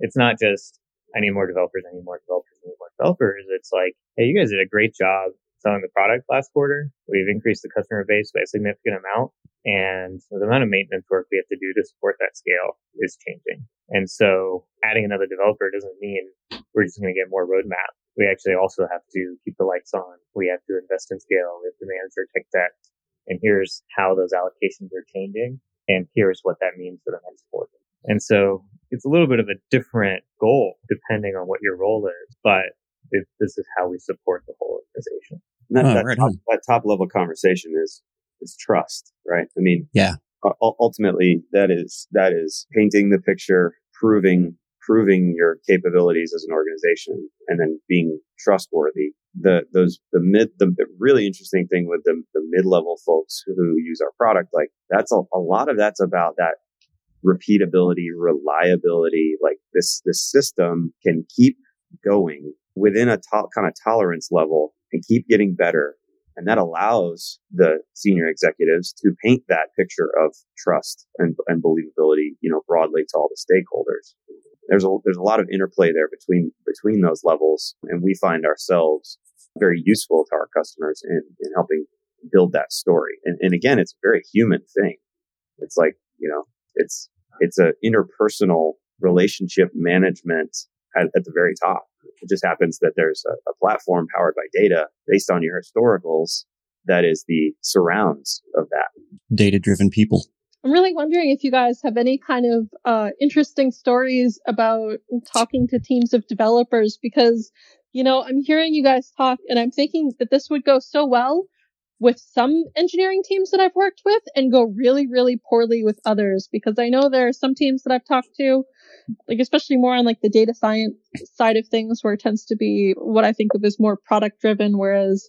it's not just, I need more developers, I need more developers, I need more developers. It's like, hey, you guys did a great job selling the product last quarter. We've increased the customer base by a significant amount. And the amount of maintenance work we have to do to support that scale is changing. And so adding another developer doesn't mean we're just going to get more roadmap we actually also have to keep the lights on. We have to invest in scale. We have to manage our tech debt. And here's how those allocations are changing. And here's what that means for the next quarter. And so it's a little bit of a different goal depending on what your role is, but it, this is how we support the whole organization. That, oh, that, right top, that, top, level conversation is, is trust, right? I mean, yeah, ultimately that is, that is painting the picture, proving proving your capabilities as an organization and then being trustworthy. The, those, the mid, the really interesting thing with the, the mid-level folks who use our product, like that's a, a lot of that's about that repeatability, reliability. Like this, this system can keep going within a to- kind of tolerance level and keep getting better. And that allows the senior executives to paint that picture of trust and, and believability, you know, broadly to all the stakeholders there's a there's a lot of interplay there between between those levels, and we find ourselves very useful to our customers in, in helping build that story. And, and again, it's a very human thing. It's like you know, it's it's a interpersonal relationship management at, at the very top. It just happens that there's a, a platform powered by data based on your historicals that is the surrounds of that. Data driven people. I'm really wondering if you guys have any kind of uh, interesting stories about talking to teams of developers because, you know, I'm hearing you guys talk and I'm thinking that this would go so well with some engineering teams that I've worked with and go really, really poorly with others because I know there are some teams that I've talked to, like especially more on like the data science side of things where it tends to be what I think of as more product driven, whereas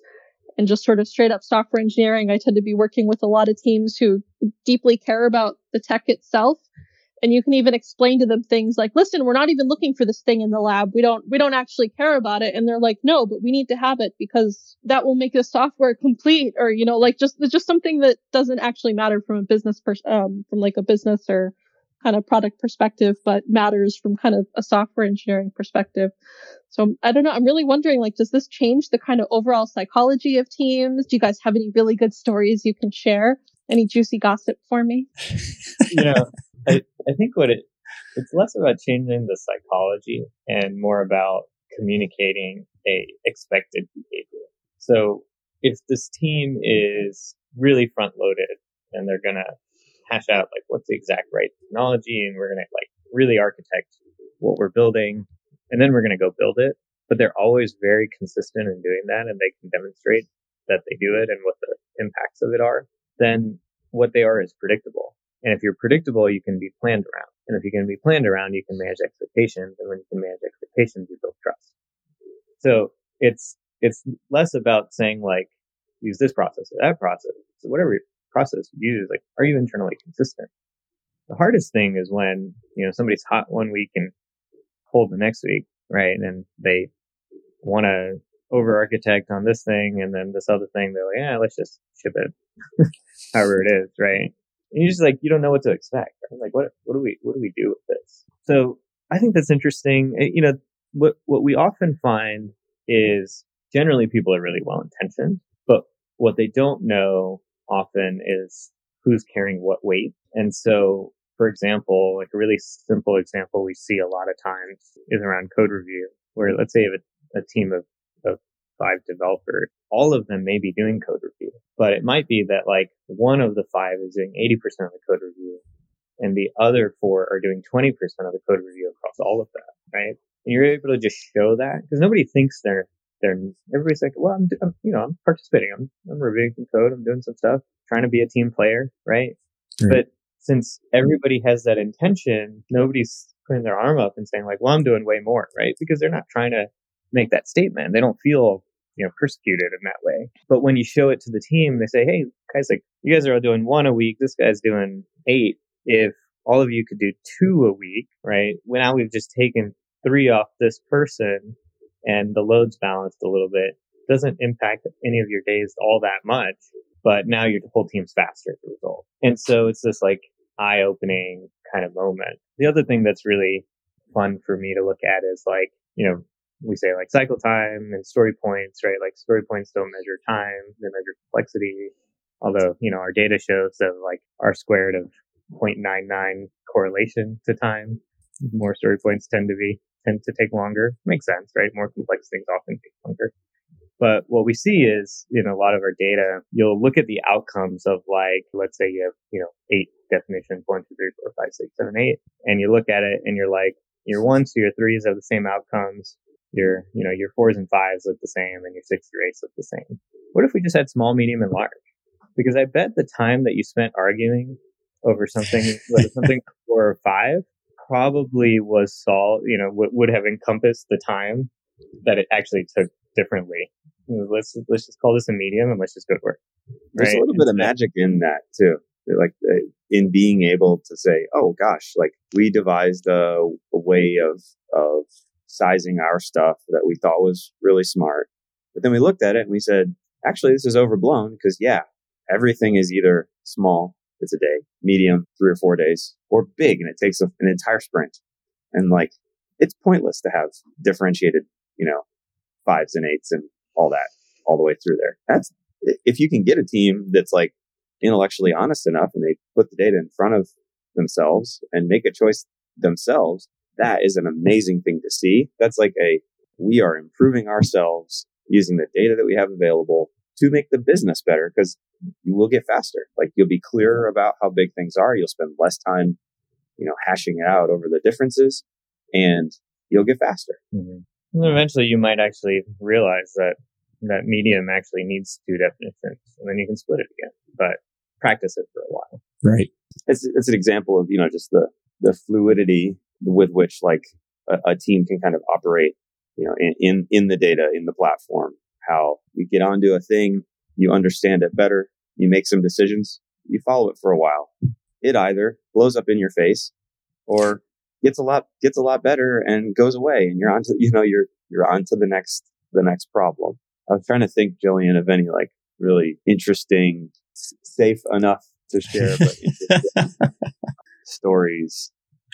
and just sort of straight up software engineering, I tend to be working with a lot of teams who deeply care about the tech itself. And you can even explain to them things like, listen, we're not even looking for this thing in the lab. We don't, we don't actually care about it. And they're like, no, but we need to have it because that will make the software complete or, you know, like just, just something that doesn't actually matter from a business, pers- um, from like a business or kind of product perspective, but matters from kind of a software engineering perspective. So I don't know. I'm really wondering, like, does this change the kind of overall psychology of teams? Do you guys have any really good stories you can share? Any juicy gossip for me? you know, I, I think what it, it's less about changing the psychology and more about communicating a expected behavior. So if this team is really front loaded and they're going to hash out like what's the exact right technology and we're going to like really architect what we're building and then we're going to go build it. But they're always very consistent in doing that and they can demonstrate that they do it and what the impacts of it are. Then what they are is predictable. And if you're predictable, you can be planned around. And if you can be planned around, you can manage expectations. And when you can manage expectations, you build trust. So it's, it's less about saying like, use this process or that process. So whatever process you use, like, are you internally consistent? The hardest thing is when, you know, somebody's hot one week and cold the next week, right? And they want to over architect on this thing and then this other thing. They're like, yeah, let's just ship it however it is, right? And you're just like, you don't know what to expect. Like, what, what do we, what do we do with this? So I think that's interesting. Eh, you know, what, what we often find is generally people are really well intentioned, but what they don't know often is who's carrying what weight. And so, for example, like a really simple example we see a lot of times is around code review, where let's say you have a, a team of, of five developers, all of them may be doing code review, but it might be that like one of the five is doing 80% of the code review and the other four are doing 20% of the code review across all of that, right? And you're able to just show that because nobody thinks they're, they're, everybody's like, well, I'm, I'm, you know, I'm participating. I'm, I'm reviewing some code. I'm doing some stuff, trying to be a team player, right? right. But since everybody has that intention, nobody's putting their arm up and saying like, well, I'm doing way more, right? Because they're not trying to make that statement. They don't feel, you know, persecuted in that way. But when you show it to the team, they say, Hey, guys, like, you guys are all doing one a week. This guy's doing eight. If all of you could do two a week, right? Well, now we've just taken three off this person and the load's balanced a little bit. Doesn't impact any of your days all that much, but now your whole team's faster as a result. And so it's this like eye opening kind of moment. The other thing that's really fun for me to look at is like, you know, we say like cycle time and story points, right? Like story points don't measure time, they measure complexity. Although, you know, our data shows that like R squared of 0.99 correlation to time. More story points tend to be, tend to take longer. Makes sense, right? More complex things often take longer. But what we see is in a lot of our data, you'll look at the outcomes of like, let's say you have, you know, eight definitions, one, two, three, four, five, six, seven, eight, and you look at it and you're like, your ones to your threes have the same outcomes. Your, you know, your fours and fives look the same and your six through eights look the same. What if we just had small, medium, and large? Because I bet the time that you spent arguing over something, whether something four or five, probably was solved, you know, would, would have encompassed the time that it actually took differently. Let's, let's just call this a medium and let's just go to work. There's a little bit of magic in that too. Like uh, in being able to say, oh gosh, like we devised a, a way of, of sizing our stuff that we thought was really smart. But then we looked at it and we said, actually, this is overblown because yeah, everything is either small it's a day, medium, three or four days, or big, and it takes a, an entire sprint. And like, it's pointless to have differentiated, you know, fives and eights and all that all the way through there. That's, if you can get a team that's like intellectually honest enough and they put the data in front of themselves and make a choice themselves, that is an amazing thing to see. That's like a, we are improving ourselves using the data that we have available to make the business better because you will get faster. Like you'll be clearer about how big things are. You'll spend less time, you know, hashing it out over the differences and you'll get faster. Mm-hmm. And eventually you might actually realize that that medium actually needs two definitions and then you can split it again, but practice it for a while. Right. It's, it's an example of, you know, just the, the fluidity with which like a, a team can kind of operate, you know, in, in, in the data, in the platform how you get onto a thing, you understand it better, you make some decisions, you follow it for a while. It either blows up in your face or gets a lot gets a lot better and goes away and you're on to you know you're you're on to the next the next problem. I was trying to think, Jillian, of any like really interesting, safe enough to share, but stories.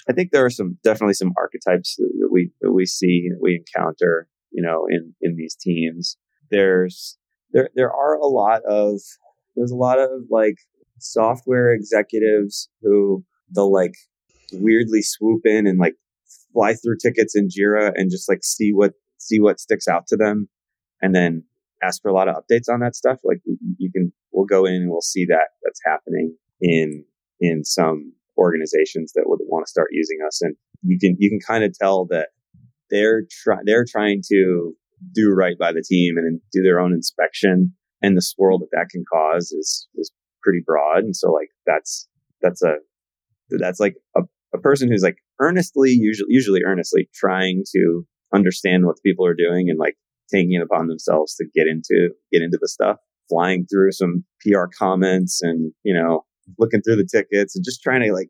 I think there are some definitely some archetypes that we that we see we encounter, you know, in in these teams there's there there are a lot of there's a lot of like software executives who they'll like weirdly swoop in and like fly through tickets in Jira and just like see what see what sticks out to them and then ask for a lot of updates on that stuff. Like you can we'll go in and we'll see that that's happening in in some organizations that would want to start using us and you can you can kind of tell that they're trying they're trying to do right by the team and do their own inspection. And the swirl that that can cause is is pretty broad. And so like that's that's a that's like a, a person who's like earnestly usually usually earnestly trying to understand what the people are doing and like taking it upon themselves to get into get into the stuff flying through some pr comments and you know looking through the tickets and just trying to like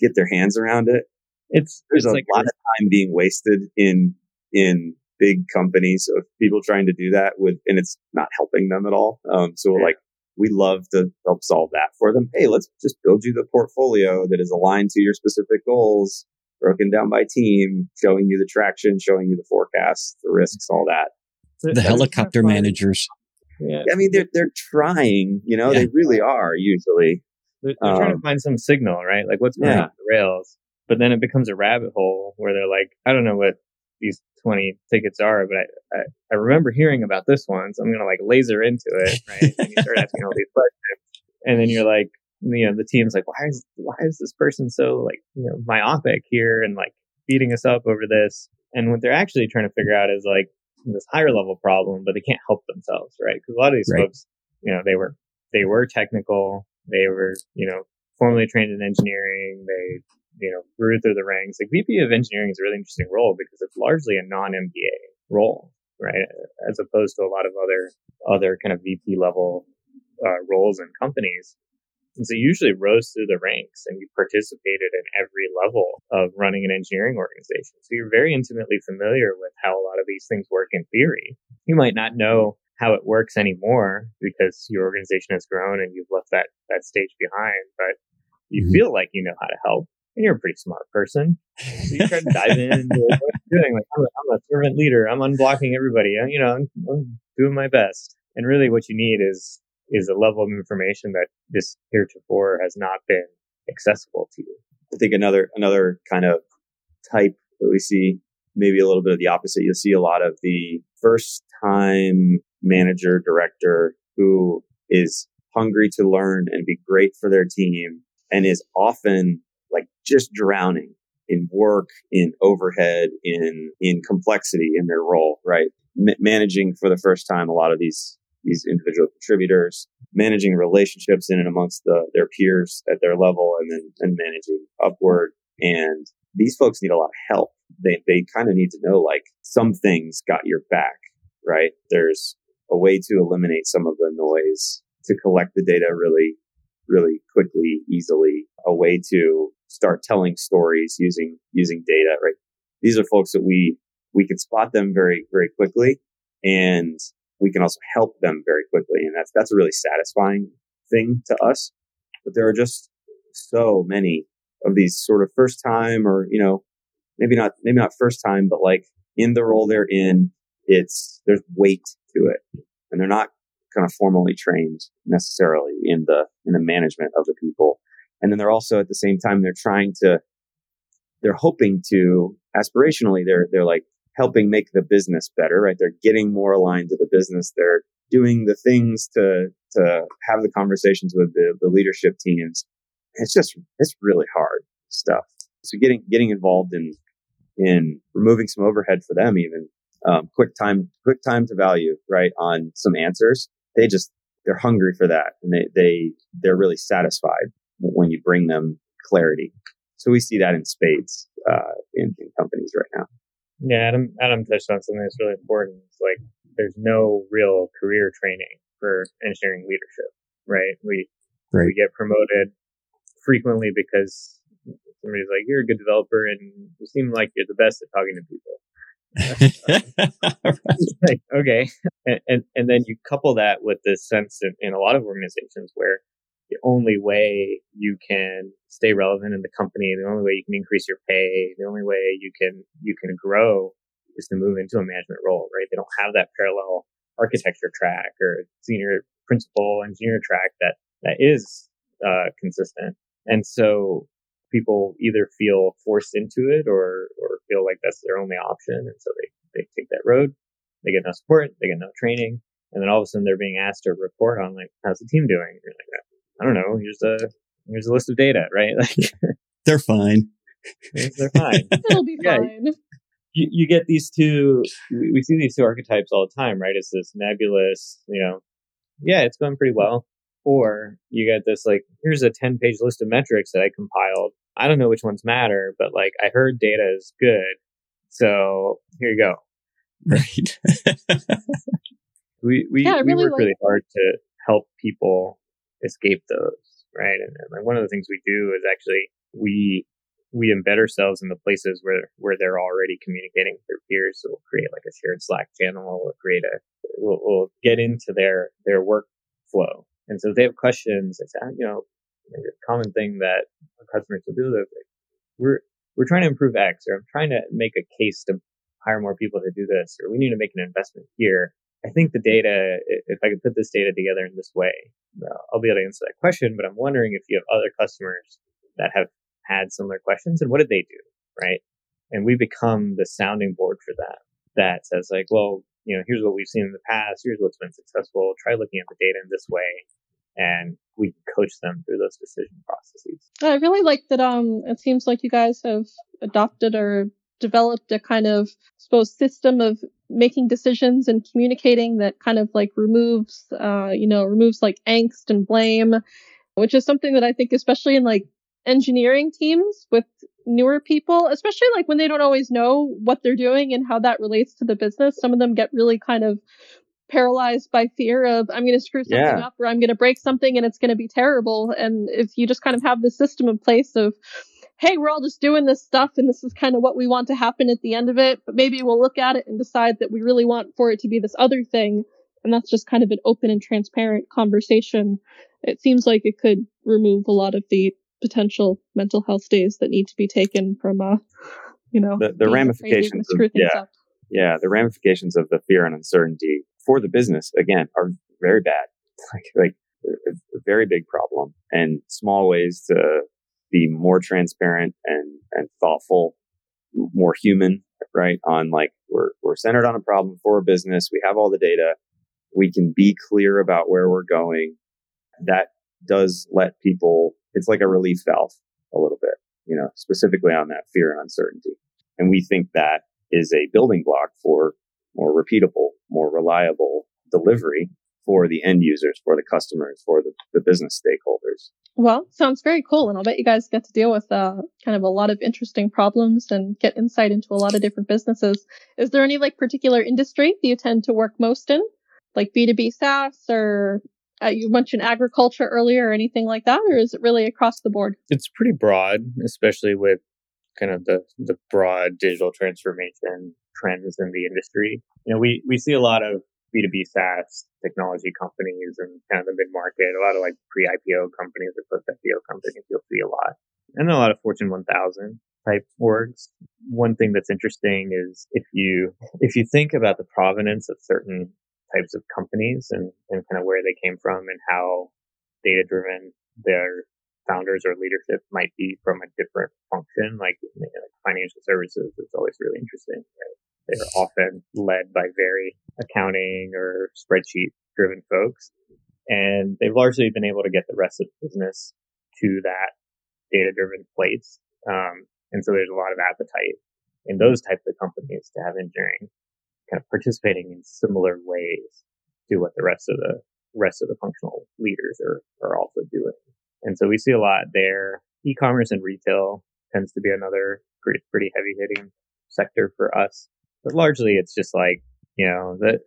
get their hands around it. It's there's it's a like lot of time being wasted in in big companies of people trying to do that with, and it's not helping them at all. Um, so yeah. like, we love to help solve that for them. Hey, let's just build you the portfolio that is aligned to your specific goals, broken down by team, showing you the traction, showing you the forecasts, the risks, all that. the helicopter managers. Yeah. I mean, they're they're trying. You know, yeah. they really are usually. They're, they're um, trying to um, find some signal, right? Like what's going yeah. off the rails. But then it becomes a rabbit hole where they're like, I don't know what these 20 tickets are, but I, I, I remember hearing about this one, so I'm going to like laser into it, right? and you start asking all these questions. And then you're like, you know, the team's like, why is, why is this person so like, you know, myopic here and like beating us up over this? And what they're actually trying to figure out is like this higher level problem, but they can't help themselves, right? Because a lot of these right. folks, you know, they were, they were technical. They were, you know, formally trained in engineering. They you know, grew through the ranks. Like VP of engineering is a really interesting role because it's largely a non-MBA role, right? As opposed to a lot of other, other kind of VP level uh, roles in companies. And so you usually rose through the ranks and you participated in every level of running an engineering organization. So you're very intimately familiar with how a lot of these things work in theory. You might not know how it works anymore because your organization has grown and you've left that, that stage behind, but you mm-hmm. feel like you know how to help and you're a pretty smart person. So you try to dive in into what you're doing. Like, I'm a, I'm a servant leader. I'm unblocking everybody. You know, I'm, I'm doing my best. And really what you need is, is a level of information that this heretofore has not been accessible to you. I think another, another kind of type that we see maybe a little bit of the opposite. You'll see a lot of the first time manager, director who is hungry to learn and be great for their team and is often like just drowning in work, in overhead, in, in complexity in their role, right? M- managing for the first time a lot of these, these individual contributors, managing relationships in and amongst the, their peers at their level and then, and managing upward. And these folks need a lot of help. They, they kind of need to know like some things got your back, right? There's a way to eliminate some of the noise to collect the data really, really quickly, easily, a way to start telling stories using using data, right? These are folks that we we can spot them very very quickly, and we can also help them very quickly, and that's that's a really satisfying thing to us. But there are just so many of these sort of first time, or you know, maybe not maybe not first time, but like in the role they're in, it's there's weight to it, and they're not kind of formally trained necessarily in the in the management of the people and then they're also at the same time, they're trying to, they're hoping to aspirationally, they're, they're like helping make the business better, right? They're getting more aligned to the business. They're doing the things to, to have the conversations with the, the leadership teams. It's just, it's really hard stuff. So getting, getting involved in, in removing some overhead for them, even, um, quick time, quick time to value, right? On some answers. They just, they're hungry for that and they, they, they're really satisfied when you bring them clarity. So we see that in spades uh, in, in companies right now. Yeah, Adam Adam touched on something that's really important. It's like there's no real career training for engineering leadership, right? We right. we get promoted frequently because somebody's like, "You're a good developer, and you seem like you're the best at talking to people." Like, okay, and, and, and then you couple that with this sense in, in a lot of organizations where the only way you can stay relevant in the company, the only way you can increase your pay, the only way you can you can grow is to move into a management role, right? They don't have that parallel architecture track or senior principal engineer track that that is uh, consistent, and so people either feel forced into it or or feel like that's their only option, and so they they take that road. They get no support, they get no training, and then all of a sudden they're being asked to report on like how's the team doing? You're like, I don't know. Here's a here's a list of data, right? Like they're fine. they're fine. It'll be yeah, fine. You, you get these two. We, we see these two archetypes all the time, right? It's this nebulous, you know, yeah, it's going pretty well. Or you get this like, here's a 10 page list of metrics that I compiled. I don't know which ones matter, but like I heard data is good. So here you go. Right. we we, yeah, we really work like- really hard to help people escape those, right? And, and like one of the things we do is actually we we embed ourselves in the places where where they're already communicating with their peers. So we'll create like a shared Slack channel or create a we'll, we'll get into their their workflow. And so if they have questions, it's ah, you know a common thing that customers will do. Like, we're we're trying to improve X, or I'm trying to make a case to hire more people to do this, or we need to make an investment here. I think the data, if I could put this data together in this way, uh, I'll be able to answer that question. But I'm wondering if you have other customers that have had similar questions and what did they do? Right. And we become the sounding board for that. That says like, well, you know, here's what we've seen in the past. Here's what's been successful. Try looking at the data in this way. And we can coach them through those decision processes. I really like that. Um, it seems like you guys have adopted or developed a kind of, I suppose, system of making decisions and communicating that kind of like removes, uh, you know, removes like angst and blame, which is something that I think, especially in like engineering teams with newer people, especially like when they don't always know what they're doing and how that relates to the business, some of them get really kind of paralyzed by fear of I'm going to screw something yeah. up or I'm going to break something and it's going to be terrible. And if you just kind of have the system in place of hey, we're all just doing this stuff and this is kind of what we want to happen at the end of it. But maybe we'll look at it and decide that we really want for it to be this other thing. And that's just kind of an open and transparent conversation. It seems like it could remove a lot of the potential mental health days that need to be taken from, uh, you know, the, the ramifications. Of, yeah. Up. Yeah. The ramifications of the fear and uncertainty for the business, again, are very bad. Like, like a very big problem and small ways to be more transparent and, and thoughtful, more human, right? On like, we're, we're centered on a problem for a business. We have all the data. We can be clear about where we're going. That does let people, it's like a relief valve a little bit, you know, specifically on that fear and uncertainty. And we think that is a building block for more repeatable, more reliable delivery for the end users, for the customers, for the, the business stakeholders. Well, sounds very cool. And I'll bet you guys get to deal with uh, kind of a lot of interesting problems and get insight into a lot of different businesses. Is there any like particular industry that you tend to work most in? Like B2B SaaS or uh, you mentioned agriculture earlier or anything like that? Or is it really across the board? It's pretty broad, especially with kind of the, the broad digital transformation trends in the industry. You know, we, we see a lot of B2B SaaS technology companies and kind of the mid market, a lot of like pre IPO companies or post IPO companies, you'll see a lot. And a lot of Fortune 1000 type orgs. One thing that's interesting is if you, if you think about the provenance of certain types of companies and, and kind of where they came from and how data driven their founders or leadership might be from a different function, like, you know, like financial services, it's always really interesting. Right? They're often led by very accounting or spreadsheet driven folks. And they've largely been able to get the rest of the business to that data driven place. Um, and so there's a lot of appetite in those types of companies to have engineering kind of participating in similar ways to what the rest of the rest of the functional leaders are, are also doing. And so we see a lot there. E-commerce and retail tends to be another pretty, pretty heavy hitting sector for us. But largely it's just like, you know, that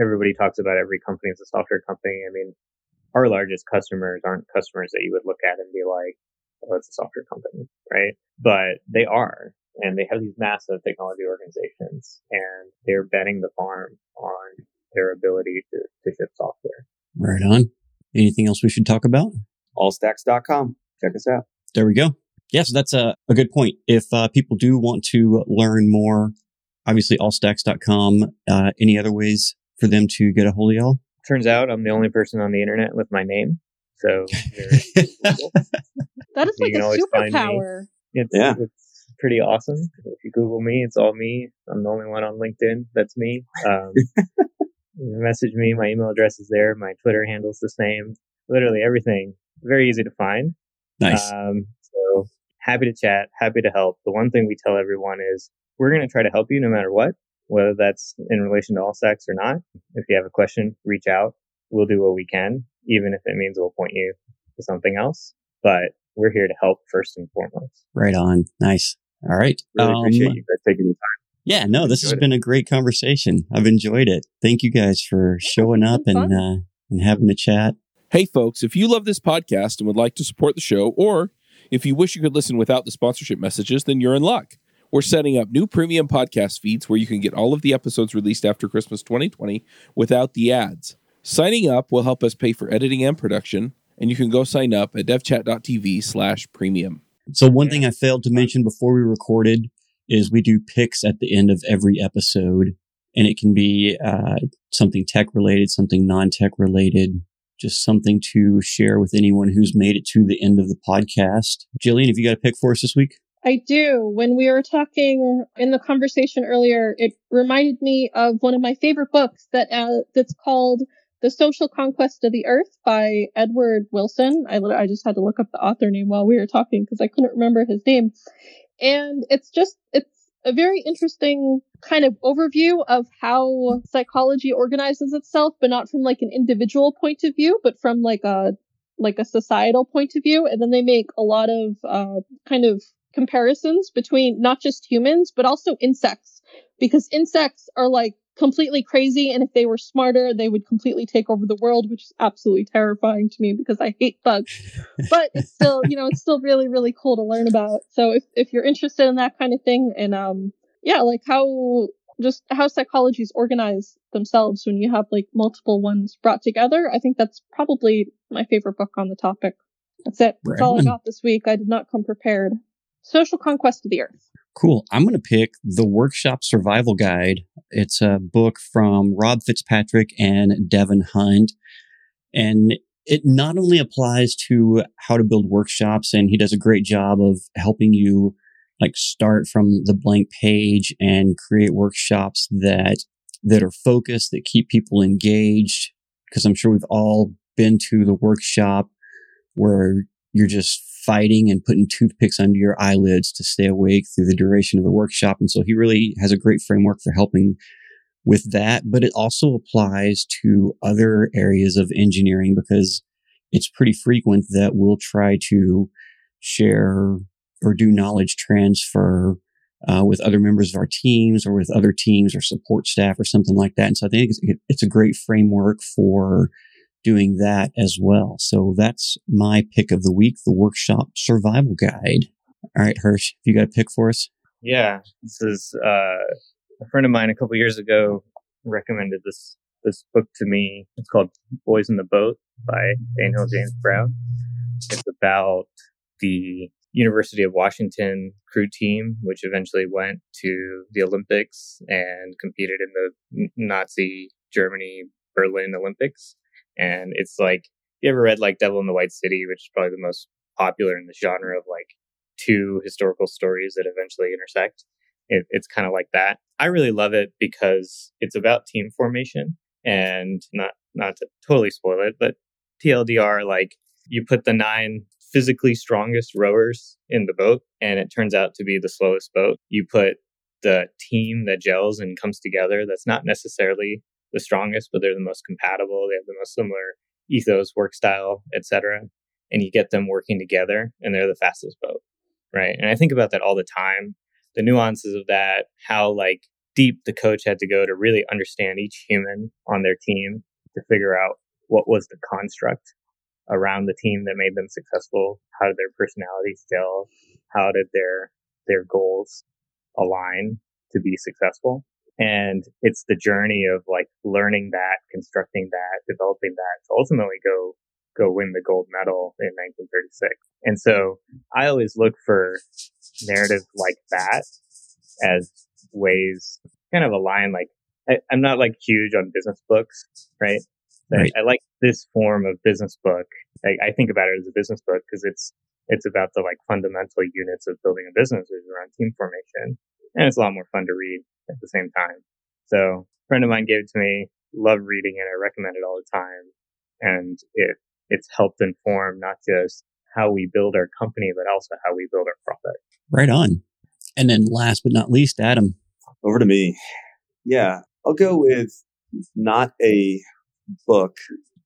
everybody talks about every company as a software company. I mean, our largest customers aren't customers that you would look at and be like, oh, it's a software company, right? But they are. And they have these massive technology organizations and they're betting the farm on their ability to, to ship software. Right on. Anything else we should talk about? Allstacks.com. Check us out. There we go. Yes, that's a, a good point. If uh, people do want to learn more obviously allstacks.com. Uh, any other ways for them to get a hold of y'all? Turns out I'm the only person on the internet with my name. So that is like a superpower. It's, yeah. it's pretty awesome. If you Google me, it's all me. I'm the only one on LinkedIn. That's me. Um, message me. My email address is there. My Twitter handle's the same. Literally everything. Very easy to find. Nice. Um, so happy to chat. Happy to help. The one thing we tell everyone is we're going to try to help you no matter what, whether that's in relation to Allstacks or not. If you have a question, reach out. We'll do what we can, even if it means we'll point you to something else. But we're here to help first and foremost. Right on. Nice. All right. Really um, appreciate you guys taking the time. Yeah, no, this has been a great conversation. I've enjoyed it. Thank you guys for showing up and uh, and having a chat. Hey, folks, if you love this podcast and would like to support the show, or if you wish you could listen without the sponsorship messages, then you're in luck. We're setting up new premium podcast feeds where you can get all of the episodes released after Christmas 2020 without the ads. Signing up will help us pay for editing and production, and you can go sign up at devchat.tv slash premium. So one thing I failed to mention before we recorded is we do picks at the end of every episode. and it can be uh, something tech related, something non tech related, just something to share with anyone who's made it to the end of the podcast. Jillian, have you got a pick for us this week? I do. When we were talking in the conversation earlier, it reminded me of one of my favorite books that uh, that's called The Social Conquest of the Earth by Edward Wilson. I, I just had to look up the author name while we were talking because I couldn't remember his name. And it's just, it's a very interesting kind of overview of how psychology organizes itself, but not from like an individual point of view, but from like a like a societal point of view. And then they make a lot of uh, kind of comparisons between not just humans, but also insects, because insects are like completely crazy. And if they were smarter, they would completely take over the world, which is absolutely terrifying to me because I hate bugs. but it's still, you know, it's still really, really cool to learn about. So if, if you're interested in that kind of thing and, um, yeah, like how just how psychologies organize themselves when you have like multiple ones brought together, I think that's probably my favorite book on the topic. That's it. That's all I got this week. I did not come prepared. Social Conquest of the Earth. Cool. I'm going to pick The Workshop Survival Guide. It's a book from Rob Fitzpatrick and Devin Hunt. And it not only applies to how to build workshops, and he does a great job of helping you like start from the blank page and create workshops that that are focused, that keep people engaged. Because I'm sure we've all been to the workshop where you're just fighting and putting toothpicks under your eyelids to stay awake through the duration of the workshop. And so he really has a great framework for helping with that. But it also applies to other areas of engineering because it's pretty frequent that we'll try to share or do knowledge transfer uh, with other members of our teams or with other teams or support staff or something like that. And so I think it's, it's a great framework for doing that as well. So that's my pick of the week, the workshop survival guide. All right, Hersh, you got a pick for us? Yeah, this is uh, a friend of mine a couple years ago recommended this this book to me. It's called Boys in the Boat by Daniel James Brown. It's about the University of Washington crew team, which eventually went to the Olympics and competed in the Nazi Germany Berlin Olympics. And it's like, you ever read like Devil in the White City, which is probably the most popular in the genre of like two historical stories that eventually intersect? It, it's kind of like that. I really love it because it's about team formation and not, not to totally spoil it, but TLDR, like you put the nine physically strongest rowers in the boat and it turns out to be the slowest boat. You put the team that gels and comes together that's not necessarily the strongest, but they're the most compatible. They have the most similar ethos, work style, etc. And you get them working together, and they're the fastest boat, right? And I think about that all the time. The nuances of that, how like deep the coach had to go to really understand each human on their team to figure out what was the construct around the team that made them successful. How did their personalities gel? How did their their goals align to be successful? And it's the journey of like learning that, constructing that, developing that to ultimately go, go win the gold medal in 1936. And so I always look for narratives like that as ways kind of align. Like I, am not like huge on business books, right? right. I, I, like this form of business book. I, I think about it as a business book because it's, it's about the like fundamental units of building a business, which is around team formation. And it's a lot more fun to read at the same time. So a friend of mine gave it to me, love reading it. I recommend it all the time. And it, it's helped inform not just how we build our company, but also how we build our product. Right on. And then last but not least, Adam. Over to me. Yeah, I'll go with not a book,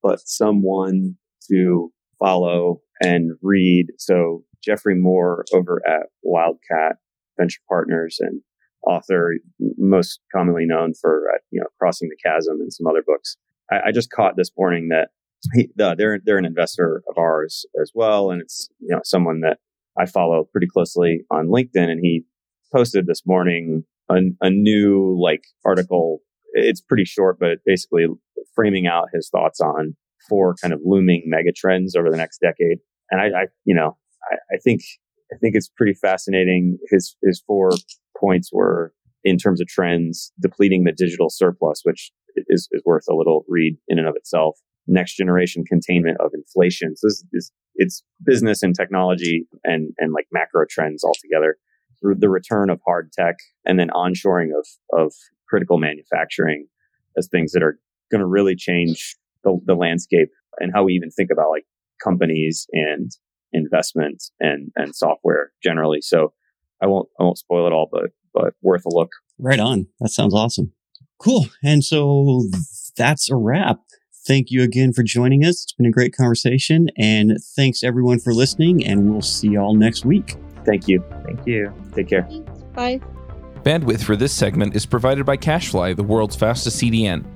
but someone to follow and read. So Geoffrey Moore over at Wildcat Venture Partners and author, most commonly known for uh, you know Crossing the Chasm and some other books. I, I just caught this morning that he, they're they're an investor of ours as well, and it's you know someone that I follow pretty closely on LinkedIn, and he posted this morning a, a new like article. It's pretty short, but basically framing out his thoughts on four kind of looming mega trends over the next decade. And I, I you know, I, I think I think it's pretty fascinating. His his four points were in terms of trends, depleting the digital surplus, which is, is worth a little read in and of itself. Next generation containment of inflation. So this is, it's business and technology and, and like macro trends altogether. The return of hard tech and then onshoring of, of critical manufacturing as things that are going to really change the, the landscape and how we even think about like companies and investment and, and software generally. So I won't, I won't spoil it all, but, but worth a look. Right on. That sounds awesome. Cool. And so that's a wrap. Thank you again for joining us. It's been a great conversation. And thanks everyone for listening. And we'll see y'all next week. Thank you. Thank you. Take care. Bye. Bandwidth for this segment is provided by CacheFly, the world's fastest CDN.